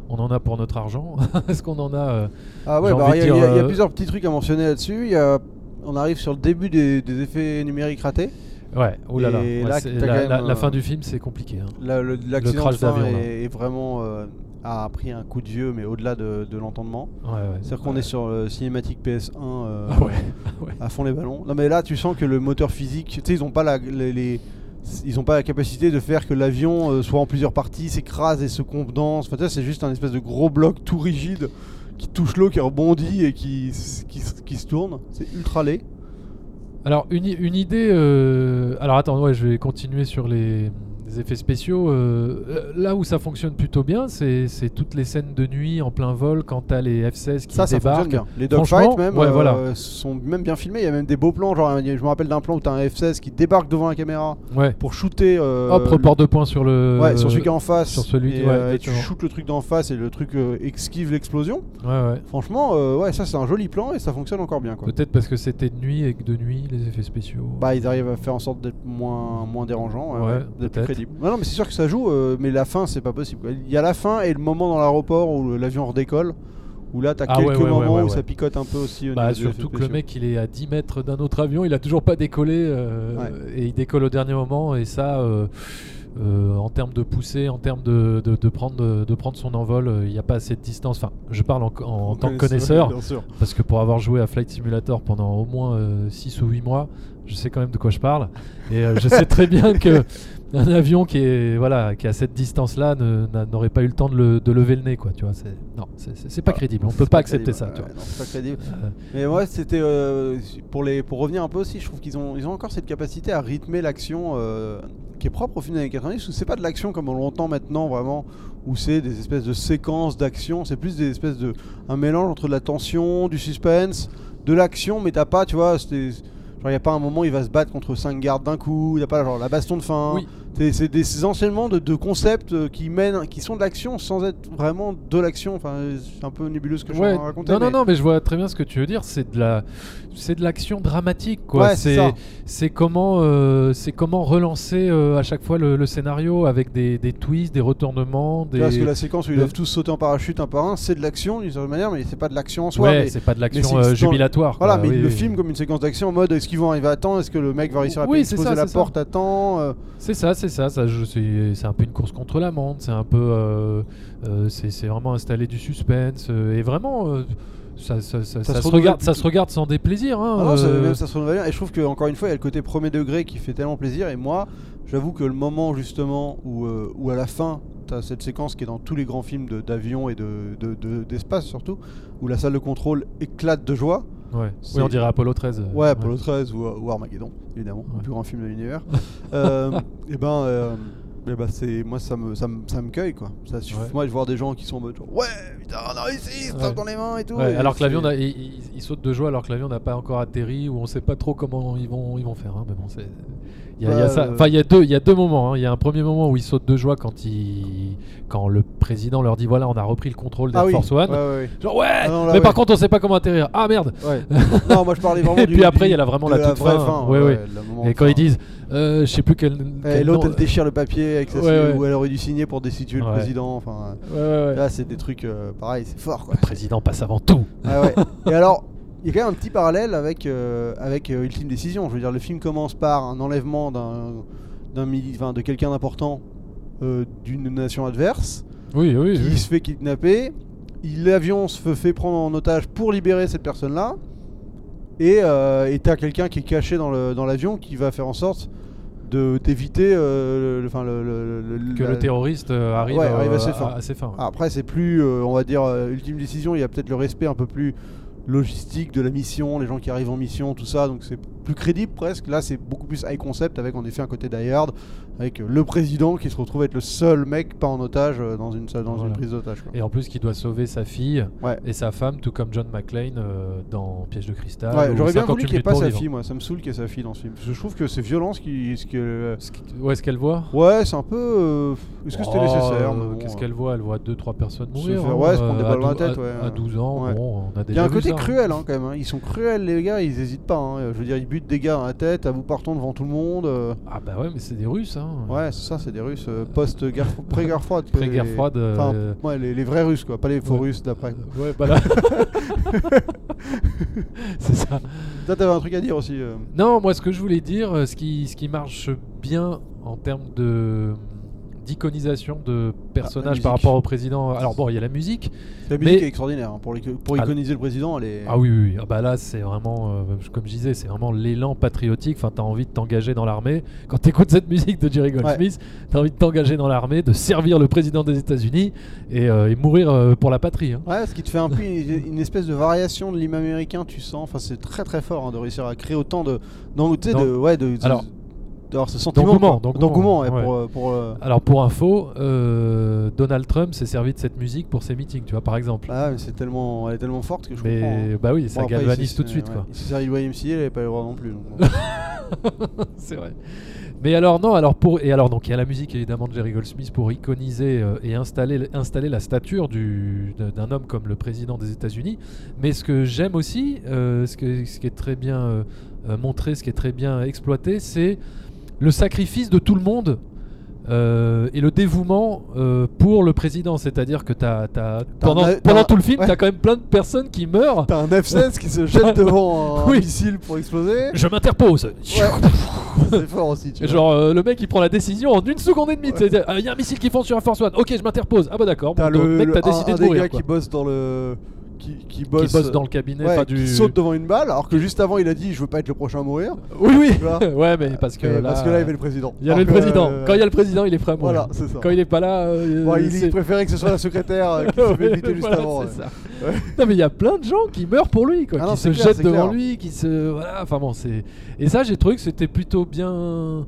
C: on en a pour notre argent Est-ce qu'on en a euh,
B: Ah ouais, bah, il y, a- y y
C: euh,
B: plusieurs petits trucs à mentionner là-dessus. Il y a- On arrive sur le début des, des effets numériques ratés.
C: Ouais, oh là là. Ouais, la,
B: euh,
C: fin du film, c'est compliqué. hein.
B: Le-
C: crash d'avion,
B: est, est vraiment euh, a pris un coup de vieux, mais au-delà de, de l'entendement.
C: Ouais, ouais.
B: C'est-à-dire qu'on est sur le cinématique PS1 euh,
C: Ah ouais. ouais.
B: à fond les ballons. Non mais là tu sens que le moteur physique, tu sais ils ont pas la, les, les- ils ont pas la capacité de faire que l'avion euh, soit en plusieurs parties, s'écrase et se condense. Enfin c'est juste un espèce de gros bloc tout rigide qui touche l'eau, qui rebondit et qui, qui, qui se tourne. C'est ultra laid.
C: Alors, une, une idée. euh, Alors, attends, ouais, je vais continuer sur les, les effets spéciaux. euh, euh, Là où ça fonctionne plutôt bien, c'est toutes les scènes de nuit en plein vol quand t'as les F-16 qui
B: Ça, ça fonctionne
C: débarquent.
B: bien. Les dogfights même
C: ouais,
B: euh,
C: voilà.
B: sont même bien filmés. Il y a même des beaux plans. Genre, je me rappelle d'un plan où t'as un F16 qui débarque devant la caméra
C: Ouais.
B: pour shooter. euh,
C: Hop, report de points sur le.
B: Ouais, sur celui qui est en face.
C: sur celui-
B: et,
C: ouais,
B: et tu shootes le truc d'en face et le truc esquive l'explosion.
C: Ouais, ouais.
B: Franchement, ouais, ça c'est un joli plan et ça fonctionne encore bien.
C: Peut-être parce que c'était de nuit et que de nuit, les effets spéciaux.
B: Bah, ils arrivent à faire en sorte d'être moins, moins dérangeants,
C: Ouais,
B: d'être plus Non, non, mais c'est sûr que ça joue, euh, mais la fin, c'est pas possible. Il y a la fin et le moment dans l'aéroport où l'avion redécolle, où là, t'as
C: Ah
B: quelques
C: ouais, ouais, ouais,
B: moments où ça picote un peu aussi. Au
C: Bah, surtout que le mec il est à 10 mètres d'un autre avion, il a toujours pas décollé euh, et il décolle au dernier moment et ça euh, en termes de poussée, en termes de, de, de prendre, de, prendre son envol, il n'y a pas assez de distance. Enfin, je parle en, tant que connaisseur parce que pour avoir joué à Flight Simulator pendant au moins 6 ou 8 mois, je sais quand même de quoi je parle et euh, je sais très bien que un avion qui est voilà qui à cette distance là n'aurait pas eu le temps de, le- de lever le nez quoi tu vois c'est non c'est- pas crédible on peut pas accepter ça
B: ouais,
C: tu vois
B: non, pas crédible.
C: Euh,
B: Mais ouais, c'était euh, pour les pour revenir un peu aussi, je trouve qu'ils ont ils ont encore cette capacité à rythmer l'action euh, qui est propre au film des années 90 où c'est pas de l'action comme on l'entend maintenant vraiment où c'est des espèces de séquences d'action, c'est plus des espèces de un mélange entre de la tension, du suspense, de l'action mais t'as pas, tu vois, c'était genre y a pas un moment où il va se battre contre cinq gardes d'un coup, y a pas genre la baston de fin.
C: Oui.
B: C'est des enchaînements de, de concepts euh, qui mènent qui sont de l'action sans être vraiment de l'action, enfin c'est un peu nébuleux ce que je
C: Ouais,
B: de raconter.
C: non, non,
B: mais-
C: non, mais je vois très bien ce que tu veux dire. C'est de la, c'est de l'action dramatique, quoi.
B: Ouais, c'est
C: c'est, comment, euh, c'est comment relancer euh, à chaque fois le, le scénario avec des, des twists, des retournements, des.
B: parce que la séquence où ils
C: de-
B: doivent tous sauter en parachute un par un, c'est de l'action d'une certaine manière, mais c'est pas de l'action en soi.
C: ouais, c'est pas de l'action euh, jubilatoire.
B: Voilà, mais
C: Oui,
B: il le
C: oui.
B: filme comme une séquence d'action en mode est-ce qu'ils vont arriver à temps Est-ce que le mec va réussir à
C: Oui, ça,
B: la
C: ça.
B: porte à temps
C: C'est ça, c'est ça. c'est, un peu une course contre la montre. C'est un peu, euh, euh, c'est, vraiment installer du suspense euh, et vraiment. ça, ça, ça-
B: Ça
C: ça
B: se
C: regarde, ça
B: plutôt.
C: se regarde sans déplaisir. Hein,
B: Ah non, ça-
C: euh,
B: même ça se renouvelle. Et je trouve qu'encore une fois, il y a le côté premier degré qui fait tellement plaisir. Et moi, j'avoue que le moment justement où, euh, où à la fin, tu as cette séquence qui est dans tous les grands films d'avion et de- de- de- d'espace surtout, où la salle de contrôle éclate de joie.
C: Ouais. Oui, on dirait Apollo 13. euh,
B: Ouais, Apollo 13 ou, ou Armageddon, évidemment, le plus grand film de l'univers. euh, et ben, euh, ben c'est moi ça me ça me, ça me cueille quoi. Ça suffit. Moi je vois des gens qui sont en mode genre, ouais putain on a réussi, ça
C: Ouais.
B: tape dans les mains et tout. Et
C: alors que l'avion, il, il- il saute de joie alors que l'avion n'a pas encore atterri ou on sait pas trop comment ils vont, ils vont faire. hein, mais bon, c'est. Il y a, il y a ça. Enfin, il y a deux, il y a deux moments. hein. Il y a un premier moment où ils sautent de joie quand il, quand le président leur dit voilà, on a repris le contrôle d'Air
B: ah oui.
C: Force One.
B: Ouais, ouais,
C: Genre ouais,
B: Ah non, là,
C: mais par contre on sait pas comment atterrir. Ah merde.
B: ouais. Ouais. non, moi je parlais vraiment
C: Et
B: du.
C: puis après, il y a la- vraiment
B: de
C: la toute
B: vraie
C: fin.
B: ouais,
C: Ouais, Et quand
B: fin.
C: ils disent, euh, je sais plus quel.
B: Et
C: quel
B: l'autre elle déchire le papier avec où elle aurait dû signer pour destituer le président. Enfin, là c'est des trucs euh, pareil, c'est fort quoi.
C: Le président passe avant tout.
B: Ah ouais. Et alors, il y a quand même un petit parallèle avec, euh, avec euh, Ultime Décision. Je veux dire, le film commence par un enlèvement d'un, d'un mili- enfin, de quelqu'un d'important euh, d'une nation adverse
C: Oui, oui.
B: qui
C: oui.
B: se fait kidnapper. Il- L'avion se fait- fait prendre en otage pour libérer cette personne-là. Et euh, et t'as quelqu'un qui est caché dans le- dans l'avion qui va faire en sorte de d'éviter euh, le, enfin, le, le- le-
C: Que
B: la-
C: le terroriste euh, arrive,
B: Ouais, arrive à ses fins.
C: à ses fins, ouais.
B: après, c'est plus, euh, on va dire, euh, ultime décision. Il y a peut-être le respect un peu plus logistique de la mission, les gens qui arrivent en mission, tout ça. Donc c'est plus crédible presque. Là, c'est beaucoup plus high concept avec en effet un côté Die Hard, avec le président qui se retrouve être le seul mec pas en otage euh, dans une dans
C: Voilà.
B: une prise d'otage.
C: Et en plus, qui doit sauver sa fille
B: Ouais.
C: et sa femme, tout comme John McClane euh, dans Piège de cristal.
B: Ouais,
C: ou
B: j'aurais bien
C: 58
B: voulu qu'il n'y ait pas sa fille, moi. Ça me saoule qu'il y ait sa fille dans ce film. Parce que je trouve que c'est violent ce qui. Ce que,
C: Ce qui- Où est-ce qu'elle voit?
B: Ouais, c'est un peu. euh, Est-ce que c'était
C: Oh,
B: nécessaire
C: euh,
B: bon,
C: Qu'est-ce qu'elle voit? Elle voit 2-3 personnes mourir. hein,
B: ouais, se prendre des balles dans la tête,
C: à-
B: ouais.
C: À 12 ans, bon, on a
B: Il y
C: déjà
B: a un côté
C: ça.
B: cruel hein, quand même. hein. Ils sont cruels les gars, ils hésitent pas. hein. Je veux dire, ils butent des gars dans la tête, à bout partons devant tout le monde.
C: Ah bah ouais, mais c'est des Russes. Hein.
B: Ouais, c'est ça, c'est des Russes euh, post-guerre, pré-guerre froide.
C: Pré-guerre
B: les-
C: froide, euh,
B: Enfin, ouais, les, les vrais Russes quoi, pas les faux
C: Ouais.
B: Russes d'après.
C: Euh, ouais, voilà. c'est ça.
B: Toi, t'avais un truc à dire aussi.
C: Non, moi, ce que je voulais dire, ce qui, ce qui marche bien en termes de d'iconisation de personnages par rapport au président. Alors bon, il y a la musique.
B: La musique
C: Mais-
B: est extraordinaire hein. pour, pour
C: Ah,
B: iconiser le président. Elle est...
C: Ah oui, oui, oui. Ah bah là, c'est vraiment, euh, comme je disais, c'est vraiment l'élan patriotique. Enfin, t'as envie de t'engager dans l'armée. Quand t'écoutes cette musique de Jerry Goldsmith, t'as envie de t'engager dans l'armée, de servir le président des États-Unis et, euh, et mourir euh, pour la patrie. hein.
B: Ouais, ce qui te fait un peu une, une espèce de variation de l'hymne américain, tu sens. Enfin, c'est très très fort hein, de réussir à créer autant de, sais, de, ouais, de, de-
C: Alors,
B: d'avoir ce sentiment
C: d'engouement,
B: ouais, pour, euh, pour, euh,
C: Alors pour info, euh, Donald Trump s'est servi de cette musique pour ses meetings, tu vois, par exemple.
B: Ah, mais c'est tellement, elle est tellement forte que je comprends.
C: Mais
B: hein.
C: bah oui, ça
B: Bon,
C: galvanise tout de suite,
B: ouais.
C: quoi.
B: Il s'est servi de YMCA, il avait pas le droit non plus.
C: c'est vrai. Mais alors non, alors pour et alors donc il y a la musique évidemment de Jerry Goldsmith pour iconiser euh, et installer installer la stature du d'un- homme comme le président des États-Unis. Mais ce que j'aime aussi, euh, ce que ce qui est très bien euh, montré, ce qui est très bien exploité, c'est le sacrifice de tout le monde. euh, et le dévouement euh, pour le président, c'est-à-dire que t'as, t'as- pendant,
B: un-
C: tout le film,
B: ouais.
C: t'as quand même plein de personnes qui meurent.
B: T'as un F-16 qui se jette devant un
C: Oui.
B: missile pour exploser.
C: Je m'interpose.
B: c'est fort aussi. Tu.
C: Genre euh, le mec il prend la décision en une seconde et demie. Il y a un missile qui fonce sur un Force One. Ok, je m'interpose. Ah bah d'accord.
B: T'as
C: Bon,
B: le,
C: mec, t'as décidé
B: un
C: de
B: des
C: mourir.
B: gars
C: quoi.
B: qui bosse dans le. Qui, qui
C: Qui
B: bosse,
C: dans le cabinet.
B: ouais, qui saute devant une balle, alors que juste avant il a dit je veux pas être le prochain à mourir.
C: Oui, oui. Ouais, mais parce que là.
B: parce que là il y avait le président.
C: il y avait
B: Alors
C: le président.
B: euh,
C: Quand il y a le président, il est prêt à mourir.
B: Voilà, c'est ça.
C: Quand il est pas là. euh,
B: Bon, il, il préférait que ce soit la secrétaire euh, qui se fait buter juste
C: voilà,
B: avant.
C: c'est
B: ouais.
C: ça.
B: Ouais.
C: Non mais il y a plein de gens qui meurent pour lui, quoi,
B: Ah
C: qui
B: non,
C: se
B: clair,
C: jettent devant
B: clair.
C: lui, qui se voilà. Enfin bon, c'est et ça j'ai trouvé que c'était plutôt bien.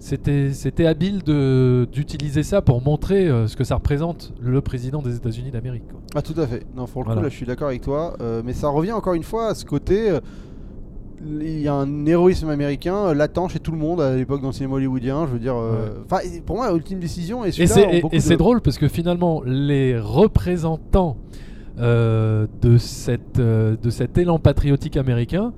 C: C'était c'était habile de d'utiliser ça pour montrer euh, ce que ça représente le président des États-Unis d'Amérique.
B: Ah tout à fait. Non, pour le coup là je suis d'accord avec toi, euh, mais ça revient encore une fois à ce côté. euh, il y a un héroïsme américain latent chez tout le monde à l'époque dans le cinéma hollywoodien. Je veux dire, enfin pour moi, Ultime Décision et
C: c'est et
B: de-
C: drôle parce que finalement les représentants euh, de cette euh, de cet élan patriotique américain.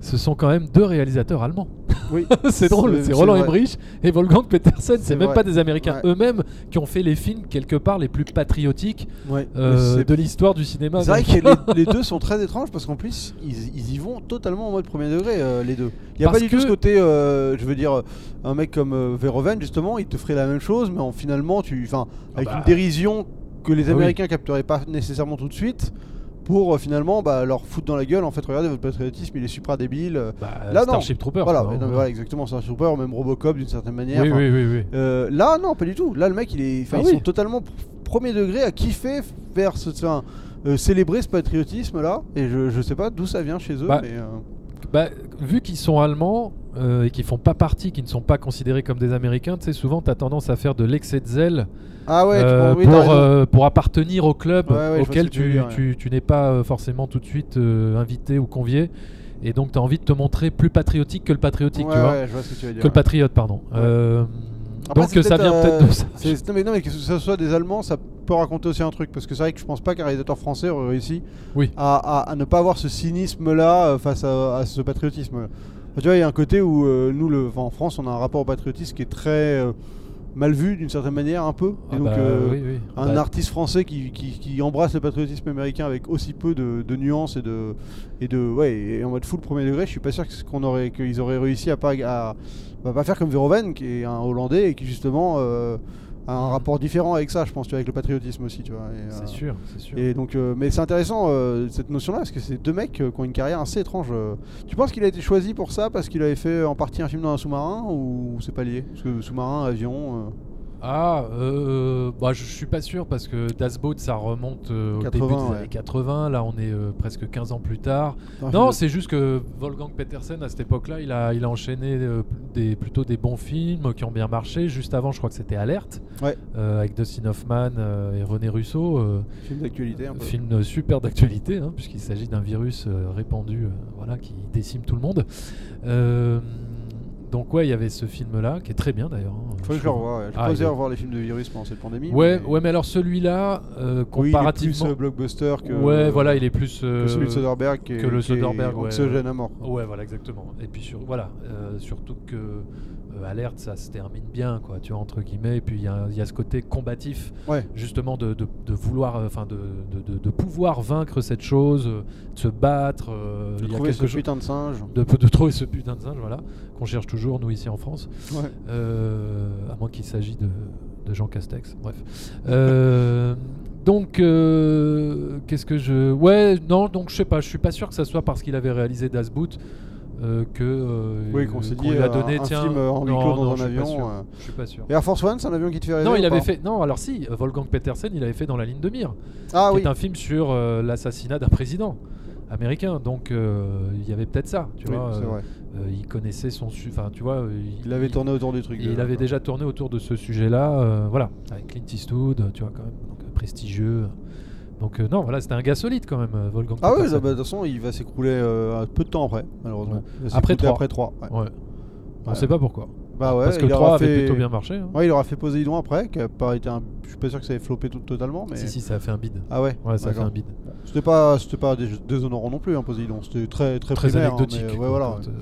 C: Ce sont quand même deux réalisateurs allemands.
B: Oui.
C: c'est drôle,
B: C'est-
C: Roland. Emmerich et Wolfgang Petersen.
B: C'est
C: même
B: vrai.
C: pas des Américains
B: Ouais.
C: eux-mêmes qui ont fait les films quelque part les plus patriotiques
B: Ouais.
C: euh, de l'histoire du cinéma.
B: C'est vrai que les, les deux sont très étranges parce qu'en plus ils, ils y vont totalement en mode premier degré euh, les deux. Il n'y a
C: Parce
B: pas du tout ce côté, euh, je veux dire, un mec comme Verhoeven justement, il te ferait la même chose mais en finalement tu, enfin, avec
C: bah.
B: une dérision que les
C: Ah oui.
B: Américains capteraient pas nécessairement tout de suite. Pour euh, finalement bah, leur foutre dans la gueule. En fait, regardez, votre patriotisme, il est supra débile. euh,
C: Bah,
B: Là, non.
C: Starship Troopers.
B: voilà,
C: quoi, hein,
B: non, mais
C: ouais.
B: voilà, exactement, c'est un super, même Robocop d'une certaine manière.
C: Oui,
B: Enfin,
C: oui, oui, oui.
B: euh, là, non, pas du tout. Là, le mec, il est, enfin,
C: Ah
B: ils sont totalement pr- premier degré à kiffer faire ce, enfin, euh, célébrer ce patriotisme-là. Et je, je sais pas d'où ça vient chez eux,
C: Bah,
B: mais euh,
C: Bah, vu qu'ils sont allemands euh, et qu'ils font pas partie, qui ne sont pas considérés comme des Américains, tu sais, souvent tu as tendance à faire de l'excès de zèle
B: ah ouais,
C: euh,
B: oui,
C: pour, euh, pour appartenir au club
B: Ouais, ouais,
C: auquel
B: tu
C: tu,
B: dire,
C: tu- tu n'es pas forcément tout de suite invité ou convié. Et donc tu as envie de te montrer plus patriotique que le patriotique,
B: Ouais,
C: tu vois.
B: ouais, je vois ce que tu veux dire.
C: Que le patriote, pardon.
B: Après,
C: donc
B: c'est
C: ça vient
B: euh,
C: peut-être de ça.
B: Non mais, non, mais que ce soit des Allemands, ça peut raconter aussi un truc. Parce que c'est vrai que je pense pas qu'un réalisateur français aurait réussi
C: Oui.
B: à, à- à ne pas avoir ce cynisme-là euh, face à, à ce patriotisme. Enfin, tu vois, il y a un côté où euh, nous, le, en France, on a un rapport au patriotisme qui est très euh, mal vu d'une certaine manière, un peu. Et
C: Ah
B: donc,
C: bah,
B: euh,
C: oui, oui.
B: un
C: Bah,
B: artiste français qui, qui- qui embrasse le patriotisme américain avec aussi peu de, de nuances et de et de ouais et en mode full premier degré, je suis pas sûr qu'on aurait qu'ils auraient réussi à pas à, à pas faire comme Verhoeven qui est un Hollandais et qui justement euh, un rapport différent avec ça, je pense, tu vois, avec le patriotisme aussi, tu vois.
C: C'est
B: euh,
C: sûr, c'est sûr.
B: Et donc, euh, mais c'est intéressant euh, cette notion-là parce que c'est deux mecs qui ont une carrière assez étrange. Tu penses qu'il a été choisi pour ça parce qu'il avait fait en partie un film dans un sous-marin ou c'est pas lié? Parce que sous-marin, avion.
C: Ah, euh, bah, je suis pas sûr parce que Das Boot ça remonte euh, au
B: 80,
C: début des
B: ouais.
C: années 80. Là, on est euh, presque 15 ans plus tard. Non, c'est juste que Wolfgang Petersen à cette époque-là, il a, il a enchaîné des, plutôt des bons films qui ont bien marché. Juste avant, je crois que c'était Alerte
B: Ouais.
C: avec Dustin Hoffman et René Russo.
B: film d'actualité un peu.
C: film super d'actualité, hein, puisqu'il s'agit d'un virus répandu voilà, qui décime tout le monde. Euh, donc, ouais, il y avait ce film-là qui est très bien d'ailleurs. hein,
B: Faudrait que je le revoie. Ouais. J'ai
C: Ah,
B: osé revoir les films de virus pendant cette pandémie.
C: Ouais,
B: mais-
C: ouais, mais alors celui-là, euh,
B: Oui,
C: comparativement.
B: il est plus euh, blockbuster que.
C: ouais, voilà, il est plus.
B: que
C: euh,
B: celui de Soderbergh
C: que le Soderbergh, ouais.
B: à mort.
C: Ouais, voilà, exactement. Et puis sur, voilà, euh, surtout que euh, Alerte, ça se termine bien, quoi, tu vois, entre guillemets. Et puis il y, a- il y a ce côté combatif,
B: Ouais.
C: justement, de, de- de vouloir, euh, enfin, de, pouvoir vaincre cette chose, euh, de se battre. euh,
B: De
C: il y a
B: trouver ce putain de singe.
C: de, trouver ce putain de singe, voilà, qu'on cherche toujours, nous, ici en France.
B: Ouais.
C: Euh, à moins qu'il s'agisse de, Jean Castex, bref. Euh, donc, qu'est-ce que je. Ouais, non, donc je sais pas, je suis pas sûr que ça soit parce qu'il avait réalisé Das Boot euh, que. euh,
B: Oui, qu'on s'est dit,
C: lui a
B: euh,
C: donné,
B: un
C: tiens.
B: film en huis clos dans
C: non,
B: un
C: je suis
B: avion,
C: sûr.
B: euh.
C: Je suis pas sûr.
B: Et Air Force One, c'est un avion qui te fait rêver
C: Non, il avait fait. Non, alors si, euh, Wolfgang Petersen, il avait fait dans la ligne de mire,
B: Ah
C: qui
B: oui.
C: est un film sur euh, l'assassinat d'un président américain. Donc, euh, il y avait peut-être ça, tu
B: Oui,
C: vois. euh,
B: vrai.
C: euh, il connaissait son. Enfin, tu vois. euh,
B: Il avait tourné autour du truc.
C: il avait déjà tourné autour de ce sujet-là, euh, voilà, avec Clint Eastwood, tu vois, quand même, donc, euh, prestigieux. Donc, euh, non, voilà, c'était un gars solide quand même, euh, Wolfgang
B: Ah oui,
C: Petersen.
B: bah, de toute façon, il va s'écrouler euh, un peu de temps après, malheureusement.
C: Ouais.
B: Il va
C: Après
B: s'écrouler
C: trois.
B: Après 3. Ouais.
C: On
B: Ouais.
C: sait pas pourquoi.
B: Bah ouais,
C: Parce que
B: il
C: le
B: aura
C: 3 avait
B: fait-
C: plutôt bien marché. hein.
B: Ouais, il aura fait Poséidon après, qui a pas été un... Je suis pas sûr que ça ait floppé tout, totalement, mais.
C: Si, si, ça a fait un bid.
B: Ah ouais.
C: Ouais, ça a fait
B: d'accord.
C: un bid.
B: C'était pas, c'était pas dés- déshonorant non plus, hein, Poséidon. C'était très, très,
C: Très
B: primaire, hein,
C: anecdotique.
B: mais,
C: quoi,
B: ouais, voilà.
C: quand, euh.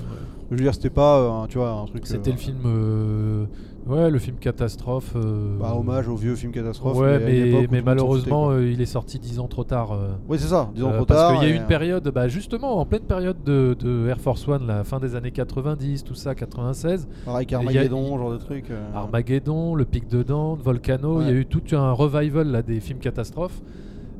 B: Je veux dire, c'était pas, euh, un- tu vois, un truc.
C: C'était
B: euh,
C: le film. euh, Ouais, le film catastrophe. euh,
B: Bah, hommage au vieux film catastrophe.
C: Ouais, mais, mais malheureusement, euh, il est sorti dix ans trop tard. euh.
B: Oui, c'est ça. Disons
C: Euh,
B: trop
C: parce
B: tard.
C: qu'il y a eu une période, bah, justement, en pleine période de, de Air Force One, la fin des années 90, tout ça, 96.
B: Pareil qu'Armageddon, genre de truc.
C: Armageddon, Le Pic de Dante, Volcano, il y a eu tout un revival là, des films catastrophes.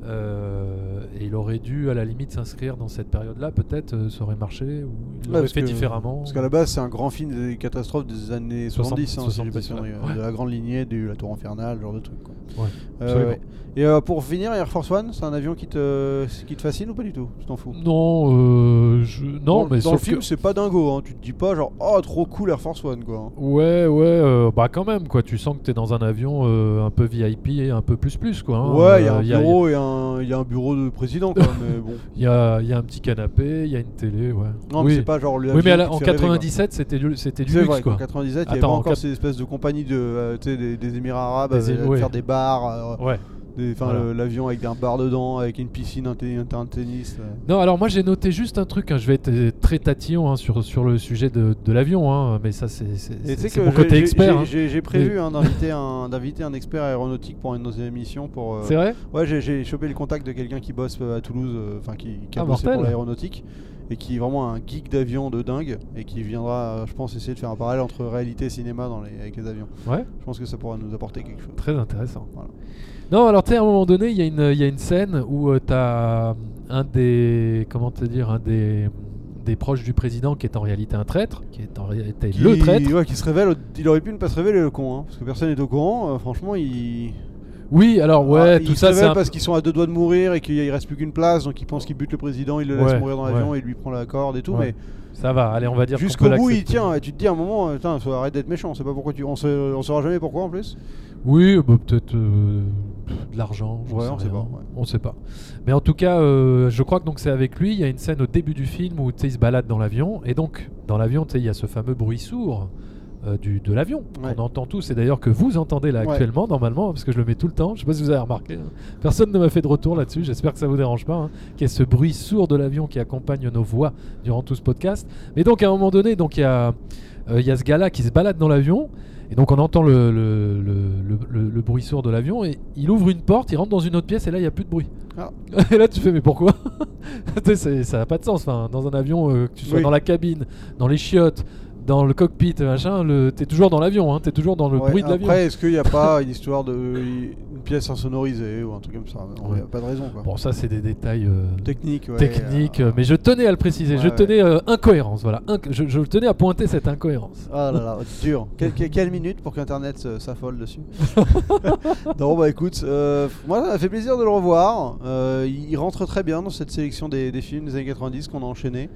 C: Euh, et il aurait dû à la limite s'inscrire dans cette période-là, peut-être euh, ça aurait marché, ou il
B: Ouais,
C: l'aurait fait
B: que-
C: différemment.
B: Parce qu'à la base, c'est un grand film des catastrophes des années 70, hein, si j'ai pas
C: 70,
B: de
C: ouais.
B: la grande lignée, de la Tour Infernale, genre de truc. Quoi.
C: Ouais,
B: Euh, ouais. Et euh, pour finir, Air Force One, c'est un avion qui te, qui te fascine ou pas du tout? Tu t'en fous
C: Non, je... non,
B: dans,
C: mais
B: dans le film,
C: que-
B: c'est pas dingo. Hein. Tu te dis pas genre, oh, trop cool Air Force One, quoi.
C: Ouais, ouais, euh, bah quand même, quoi. Tu sens que t'es dans un avion un peu VIP et un peu plus plus, quoi. hein.
B: ouais, il y a un bureau et un, il y a un bureau de président, quoi. mais bon.
C: Il y a, il y a un petit canapé, il y a une télé, ouais.
B: Non, mais
C: oui.
B: c'est pas genre le.
C: oui, mais à la- en
B: qui te fait rêver, quoi.
C: 97, c'était du, c'était du
B: C'est
C: luxe,
B: vrai qu'en
C: quoi.
B: 97, il y avait
C: Attends,
B: pas
C: en
B: encore ces espèces de compagnies de, euh, tu sais, des, des Émirats Arabes
C: Des Émi- ouais.
B: faire des bars, euh,
C: Ouais.
B: Enfin
C: Voilà.
B: l'avion avec un bar dedans, avec une piscine, un, terrain de tennis. euh.
C: Non, alors moi j'ai noté juste un truc, hein, je vais être euh, très tatillon hein, sur, sur le sujet de, de l'avion, hein, mais ça c'est mon côté expert.
B: j'ai- prévu d'inviter un, un expert aéronautique pour une de nos émissions. Pour, euh,
C: C'est vrai?
B: Ouais, j'ai- chopé le contact de quelqu'un qui bosse à Toulouse, enfin qui, qui a
C: Ah,
B: bossé
C: mortel.
B: pour l'aéronautique et qui est vraiment un geek d'avion de dingue et qui viendra, euh, je pense, essayer de faire un parallèle entre réalité et cinéma dans les, avec les avions.
C: Ouais,
B: Je pense que ça pourra nous apporter quelque chose.
C: très intéressant.
B: Voilà.
C: Non, alors tu sais, à un moment donné, il y, a une- il y a une scène où tu t'as un des. Comment te dire Un des, des proches du président qui est en réalité un traître, qui est en réalité
B: Qui-
C: le traître.
B: ouais, qui se révèle. Il aurait pu ne pas se révéler le con, hein, parce que personne n'est au courant. euh, franchement, il.
C: Oui, alors ouais,
B: Ah,
C: tout
B: il
C: ça c'est un
B: parce qu'ils sont à deux doigts de mourir et qu'il reste plus qu'une place, donc il pense qu'il bute le président, il le laisse
C: Ouais,
B: mourir dans l'avion
C: ouais.
B: et lui prend la corde et tout.
C: Ouais. Ça va, allez, on va dire
B: Mais jusqu'au bout, il tient. Et tu te dis à un moment, euh, putain, faut arrête d'être méchant. On sait pas pourquoi tu. On, sait- on saura jamais pourquoi en plus.
C: Oui, bah, peut-être euh, de l'argent.
B: Ouais,
C: sais
B: on sait
C: rien.
B: pas, ouais.
C: On sait pas. Mais en tout cas, euh, je crois que donc c'est avec lui. Il y a une scène au début du film où tu sais, il se balade dans l'avion. Et donc, dans l'avion, tu sais, il y a ce fameux bruit sourd euh, du, de l'avion.
B: Ouais.
C: On entend tous. Et d'ailleurs que vous entendez là
B: Ouais.
C: actuellement, normalement, parce que je le mets tout le temps. Je sais pas si vous avez remarqué. hein. Personne ne m'a fait de retour là-dessus. J'espère que ça vous dérange pas. Hein, qu'il y ait ce bruit sourd de l'avion qui accompagne nos voix durant tout ce podcast. Mais donc, à un moment donné, donc il y a, euh, y a ce gars-là qui se balade dans l'avion. Et donc on entend le, le, le- bruit sourd de l'avion et il ouvre une porte, il rentre dans une autre pièce et là il n'y a plus de bruit.
B: Ah.
C: Et là tu fais mais pourquoi? Ça n'a pas de sens. Enfin, dans un avion, euh, que tu sois
B: Oui.
C: dans la cabine, dans les chiottes, dans le cockpit, machin, le... t'es toujours dans l'avion, hein, t'es toujours dans le
B: Ouais,
C: bruit de l'avion.
B: Après, est-ce qu'il n'y a pas une histoire de. une pièce insonorisée ou un truc comme ça? Il n'y a
C: Ouais.
B: pas de raison quoi.
C: Bon ça c'est des détails euh,
B: Technique, ouais.
C: techniques,
B: euh,
C: mais je tenais à le préciser, je
B: Ouais, ouais.
C: tenais euh, incohérence, voilà, Inc- je, je tenais à pointer cette incohérence.
B: Ah là là, dur. Quelle, quelle- minute pour qu'Internet s'affole dessus? Non, bah écoute, moi ça m'a fait plaisir de le revoir. Il il rentre très bien dans cette sélection des, des films des années 90 qu'on a enchaîné.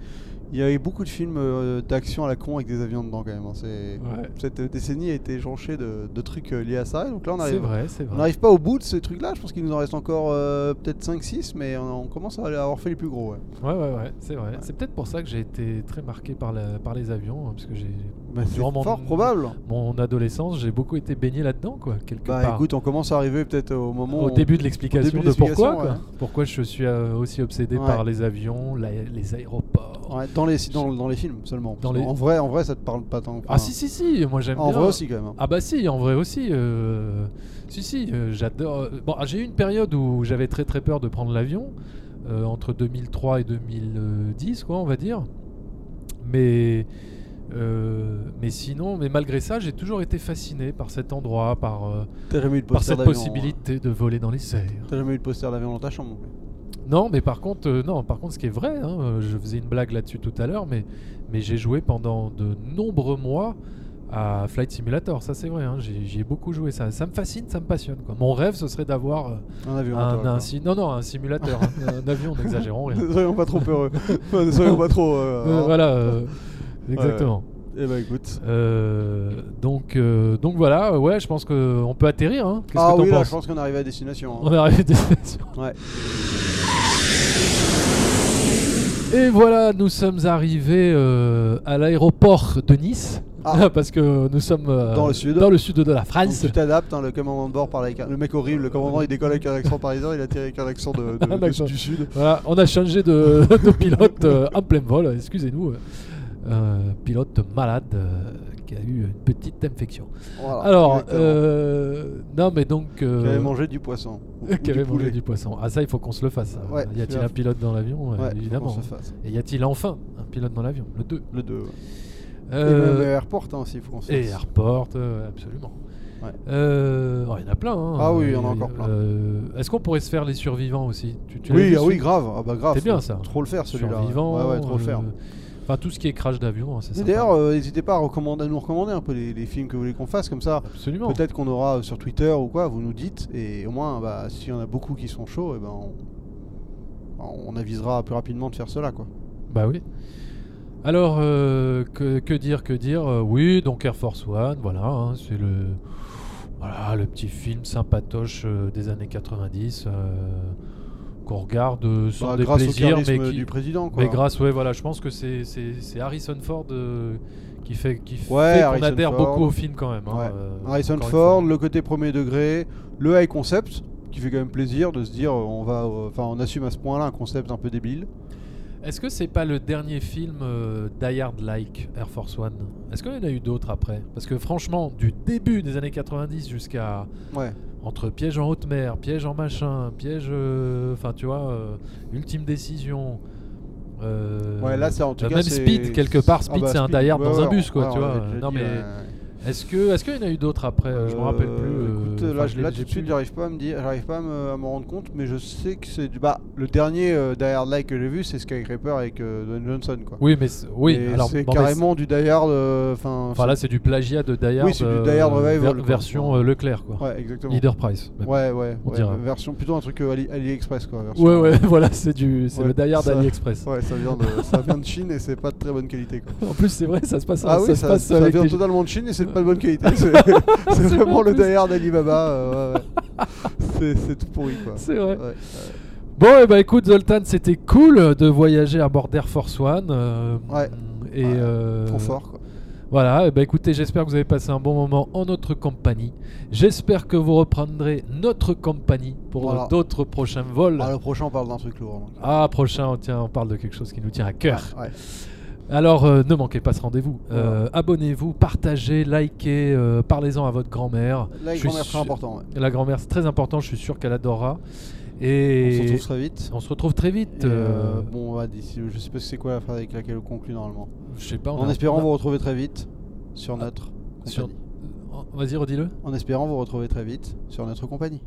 B: Il y avait beaucoup de films euh, d'action à la con avec des avions dedans quand même. hein. C'est-
C: Ouais.
B: Cette décennie a été jonchée de, de trucs euh, liés à ça. Et donc là, on
C: C'est
B: arrive,
C: vrai, c'est
B: on
C: vrai.
B: n'arrive pas au bout de ces trucs-là. Je pense qu'il nous en reste encore euh, peut-être 5-6, mais on, on commence à avoir fait les plus gros. ouais.
C: Ouais, ouais, ouais, c'est vrai. C'est peut-être pour ça que j'ai été très marqué par, la- par les avions, hein, parce que j'ai.
B: Bah, c'est
C: durant mon-
B: fort probable.
C: Mon adolescence, j'ai beaucoup été baigné là-dedans, quoi, quelque
B: Bah
C: part.
B: écoute, on commence à arriver peut-être au moment
C: au début de l'explication de
B: de
C: pourquoi, pourquoi je suis euh, aussi obsédé
B: Ouais.
C: par les avions, la- les aéroports.
B: Ouais, dans, les, dans, dans les films seulement.
C: Dans les-
B: En, vrai, en vrai, ça te parle pas tant.
C: Ah si si si, moi j'aime
B: En
C: bien.
B: vrai aussi, quand même. hein.
C: Ah bah si, en vrai aussi. euh, Si si, euh, j'adore. Bon, ah, j'ai eu une période où j'avais très très peur de prendre l'avion entre 2003 et 2010, quoi, on va dire. Mais euh, mais sinon, mais malgré ça, j'ai toujours été fasciné par cet endroit, par euh,
B: T'as jamais eu de
C: par cette possibilité de voler dans les
B: hein. T'as jamais eu de poster d'avion dans ta chambre. non
C: mais par contre, euh, non, par contre, ce qui est vrai, hein, je faisais une blague là-dessus tout à l'heure, mais, mais j'ai joué pendant de nombreux mois à Flight Simulator, ça c'est vrai, hein, j'y ai beaucoup joué, ça, ça me fascine, ça me passionne. Quoi. Mon rêve, ce serait d'avoir
B: Un avion.
C: un, un si- non, non, un simulateur, hein, un avion, n'exagérons rien.
B: Ne soyons pas trop heureux. Ne soyons pas trop. hein.
C: voilà, euh, exactement.
B: Eh bah écoute.
C: Euh, donc, euh, donc voilà, ouais, je pense qu'on peut atterrir. Hein. Qu'est-ce
B: Ah
C: que t'en
B: oui, là,
C: penses
B: je pense qu'on est arrivé à destination. hein.
C: On est arrivé à destination.
B: Ouais.
C: Et voilà, nous sommes arrivés euh, à l'aéroport de Nice.
B: Ah.
C: parce que nous sommes euh,
B: Dans le sud.
C: dans le sud de la
B: Donc
C: France.
B: tu t'adaptes, hein, le commandant de bord parle avec un- le mec horrible, le commandant il décolle avec un accent parisien, il atterrit avec un accent de, de-
C: Un
B: de- du sud.
C: Voilà, on a changé de, de pilote euh, en plein vol, excusez-nous. Un pilote malade euh, qui a eu une petite infection.
B: Voilà,
C: Alors, euh, non mais donc... euh,
B: Qui avait mangé du poisson.
C: qui avait
B: du
C: mangé du poisson. Ah ça, il faut qu'on se le fasse.
B: Ouais,
C: y a-t-il un pilote dans l'avion Euh,
B: Ouais,
C: Évidemment.
B: fasse.
C: Et y a-t-il enfin un pilote dans l'avion? Le 2.
B: Le 2. ouais.
C: Euh,
B: Et même Airport hein, aussi, il faut qu'on se
C: Et
B: fasse.
C: Airport, euh, absolument.
B: Ouais.
C: Euh, oh, il y en a plein. hein.
B: Ah oui, il y en a encore plein.
C: euh, Est-ce qu'on pourrait se faire les survivants aussi? Tu- tu l'as
B: Oui, ah oui, grave. Ah bah grave.
C: C'est bien, ça.
B: Trop le faire celui-là.
C: Survivants.
B: Ouais, ouais, trop le faire.
C: Enfin, tout ce qui est crash d'avion, hein, c'est sympa.
B: d'ailleurs, euh, n'hésitez pas à, recommander, à nous recommander un peu les, les films que vous voulez qu'on fasse, comme ça.
C: Absolument.
B: Peut-être qu'on aura euh, sur Twitter ou quoi, vous nous dites, et au moins, bah, s'il y en a beaucoup qui sont chauds, et ben on, on avisera plus rapidement de faire cela, quoi.
C: Bah oui. Alors, euh, que, que dire, que dire Oui, donc Air Force One, voilà, hein, c'est le, voilà, le petit film sympatoche des années 90 euh, qu'on regarde euh, sans
B: Bah,
C: des
B: grâce au
C: mais qui,
B: du président, quoi.
C: mais grâce, ouais, voilà, je pense que c'est c'est- Harrison Ford euh, qui fait, qui
B: Ouais,
C: fait qu'on adhère
B: Ford.
C: beaucoup au film quand même. hein,
B: Ouais.
C: euh,
B: Harrison Ford, le côté premier degré, le high concept, qui fait quand même plaisir de se dire, on va, enfin, on assume à ce point-là un concept un peu débile.
C: Est-ce que c'est pas le dernier film euh, Die Hard-like Air Force One? Est-ce qu'il y en a eu d'autres après? Parce que franchement, du début des années 90 jusqu'à
B: Ouais.
C: Entre piège en haute mer, piège en machin, piège, euh, enfin tu vois, euh, ultime décision. euh,
B: Ouais, là, c'est en tout
C: euh,
B: cas.
C: même Speed quelque part,
B: Ah
C: Speed
B: bah,
C: c'est un Die dans
B: ouais,
C: un bus quoi,
B: ouais,
C: tu vois. Non mais. Est-ce que, est-ce qu'il y en a eu d'autres après euh, Je me rappelle plus. euh,
B: Écoute, là, là tout de suite, j'arrive pas à me dire, j'arrive pas à me, à me rendre compte, mais je sais que c'est du. Bah, le dernier euh, Die Hard Like que j'ai vu, c'est Skycraper avec Dwayne Johnson, quoi.
C: Oui, mais c'est- oui.
B: C'est carrément du Die Hard. Enfin.
C: Là, c'est du plagiat de Die Hard.
B: Oui, c'est du Die Hard Revival,
C: version Leclerc, quoi.
B: Ouais, exactement.
C: Leader Price.
B: Ouais, ouais. Version plutôt un truc Ali, AliExpress, quoi.
C: Ouais, ouais, voilà, c'est du, c'est le Die Hard AliExpress.
B: Ouais, ça vient de, ça vient de Chine et c'est pas de très bonne qualité, quoi.
C: En plus, c'est vrai, ça se passe,
B: Ah
C: ça se
B: ça,
C: passe
B: ça vient totalement de Chine et c'est de pas de bonne qualité. C'est c'est
C: C'est
B: vraiment
C: vrai,
B: le Hard d'Alibaba. euh, ouais, ouais. C'est c'est tout pourri, quoi.
C: C'est vrai.
B: Ouais, ouais.
C: Bon, et bah écoute, Zoltan, c'était cool de voyager à bord d'Air Force One. euh,
B: Ouais.
C: Et
B: Ouais,
C: euh,
B: Trop fort, quoi.
C: Voilà, et bah écoutez, j'espère que vous avez passé un bon moment en notre compagnie. J'espère que vous reprendrez notre compagnie pour
B: Voilà.
C: d'autres prochains vols.
B: Ah, le prochain, on parle d'un truc lourd. donc.
C: Ah, prochain, on, tient, on parle de quelque chose qui nous tient à cœur.
B: Ouais, ouais.
C: Alors, euh, ne manquez pas ce rendez-vous. Euh, Abonnez-vous, partagez, likez, euh, parlez-en à votre grand-mère. Je suis
B: grand-mère très
C: sûr-
B: important. ouais.
C: La grand-mère, c'est très important, je suis sûr qu'elle adorera.
B: On
C: Et
B: se retrouve très vite.
C: on se retrouve très vite.
B: Et, euh,
C: euh,
B: bon, ouais, d'ici- je sais pas c'est quoi la phrase avec laquelle on conclut normalement.
C: je sais pas. on
B: En
C: a-
B: espérant
C: on a-
B: vous retrouver très vite sur notre
C: Sur-
B: compagnie.
C: Vas-y, redis-le.
B: En espérant vous retrouver très vite sur notre compagnie.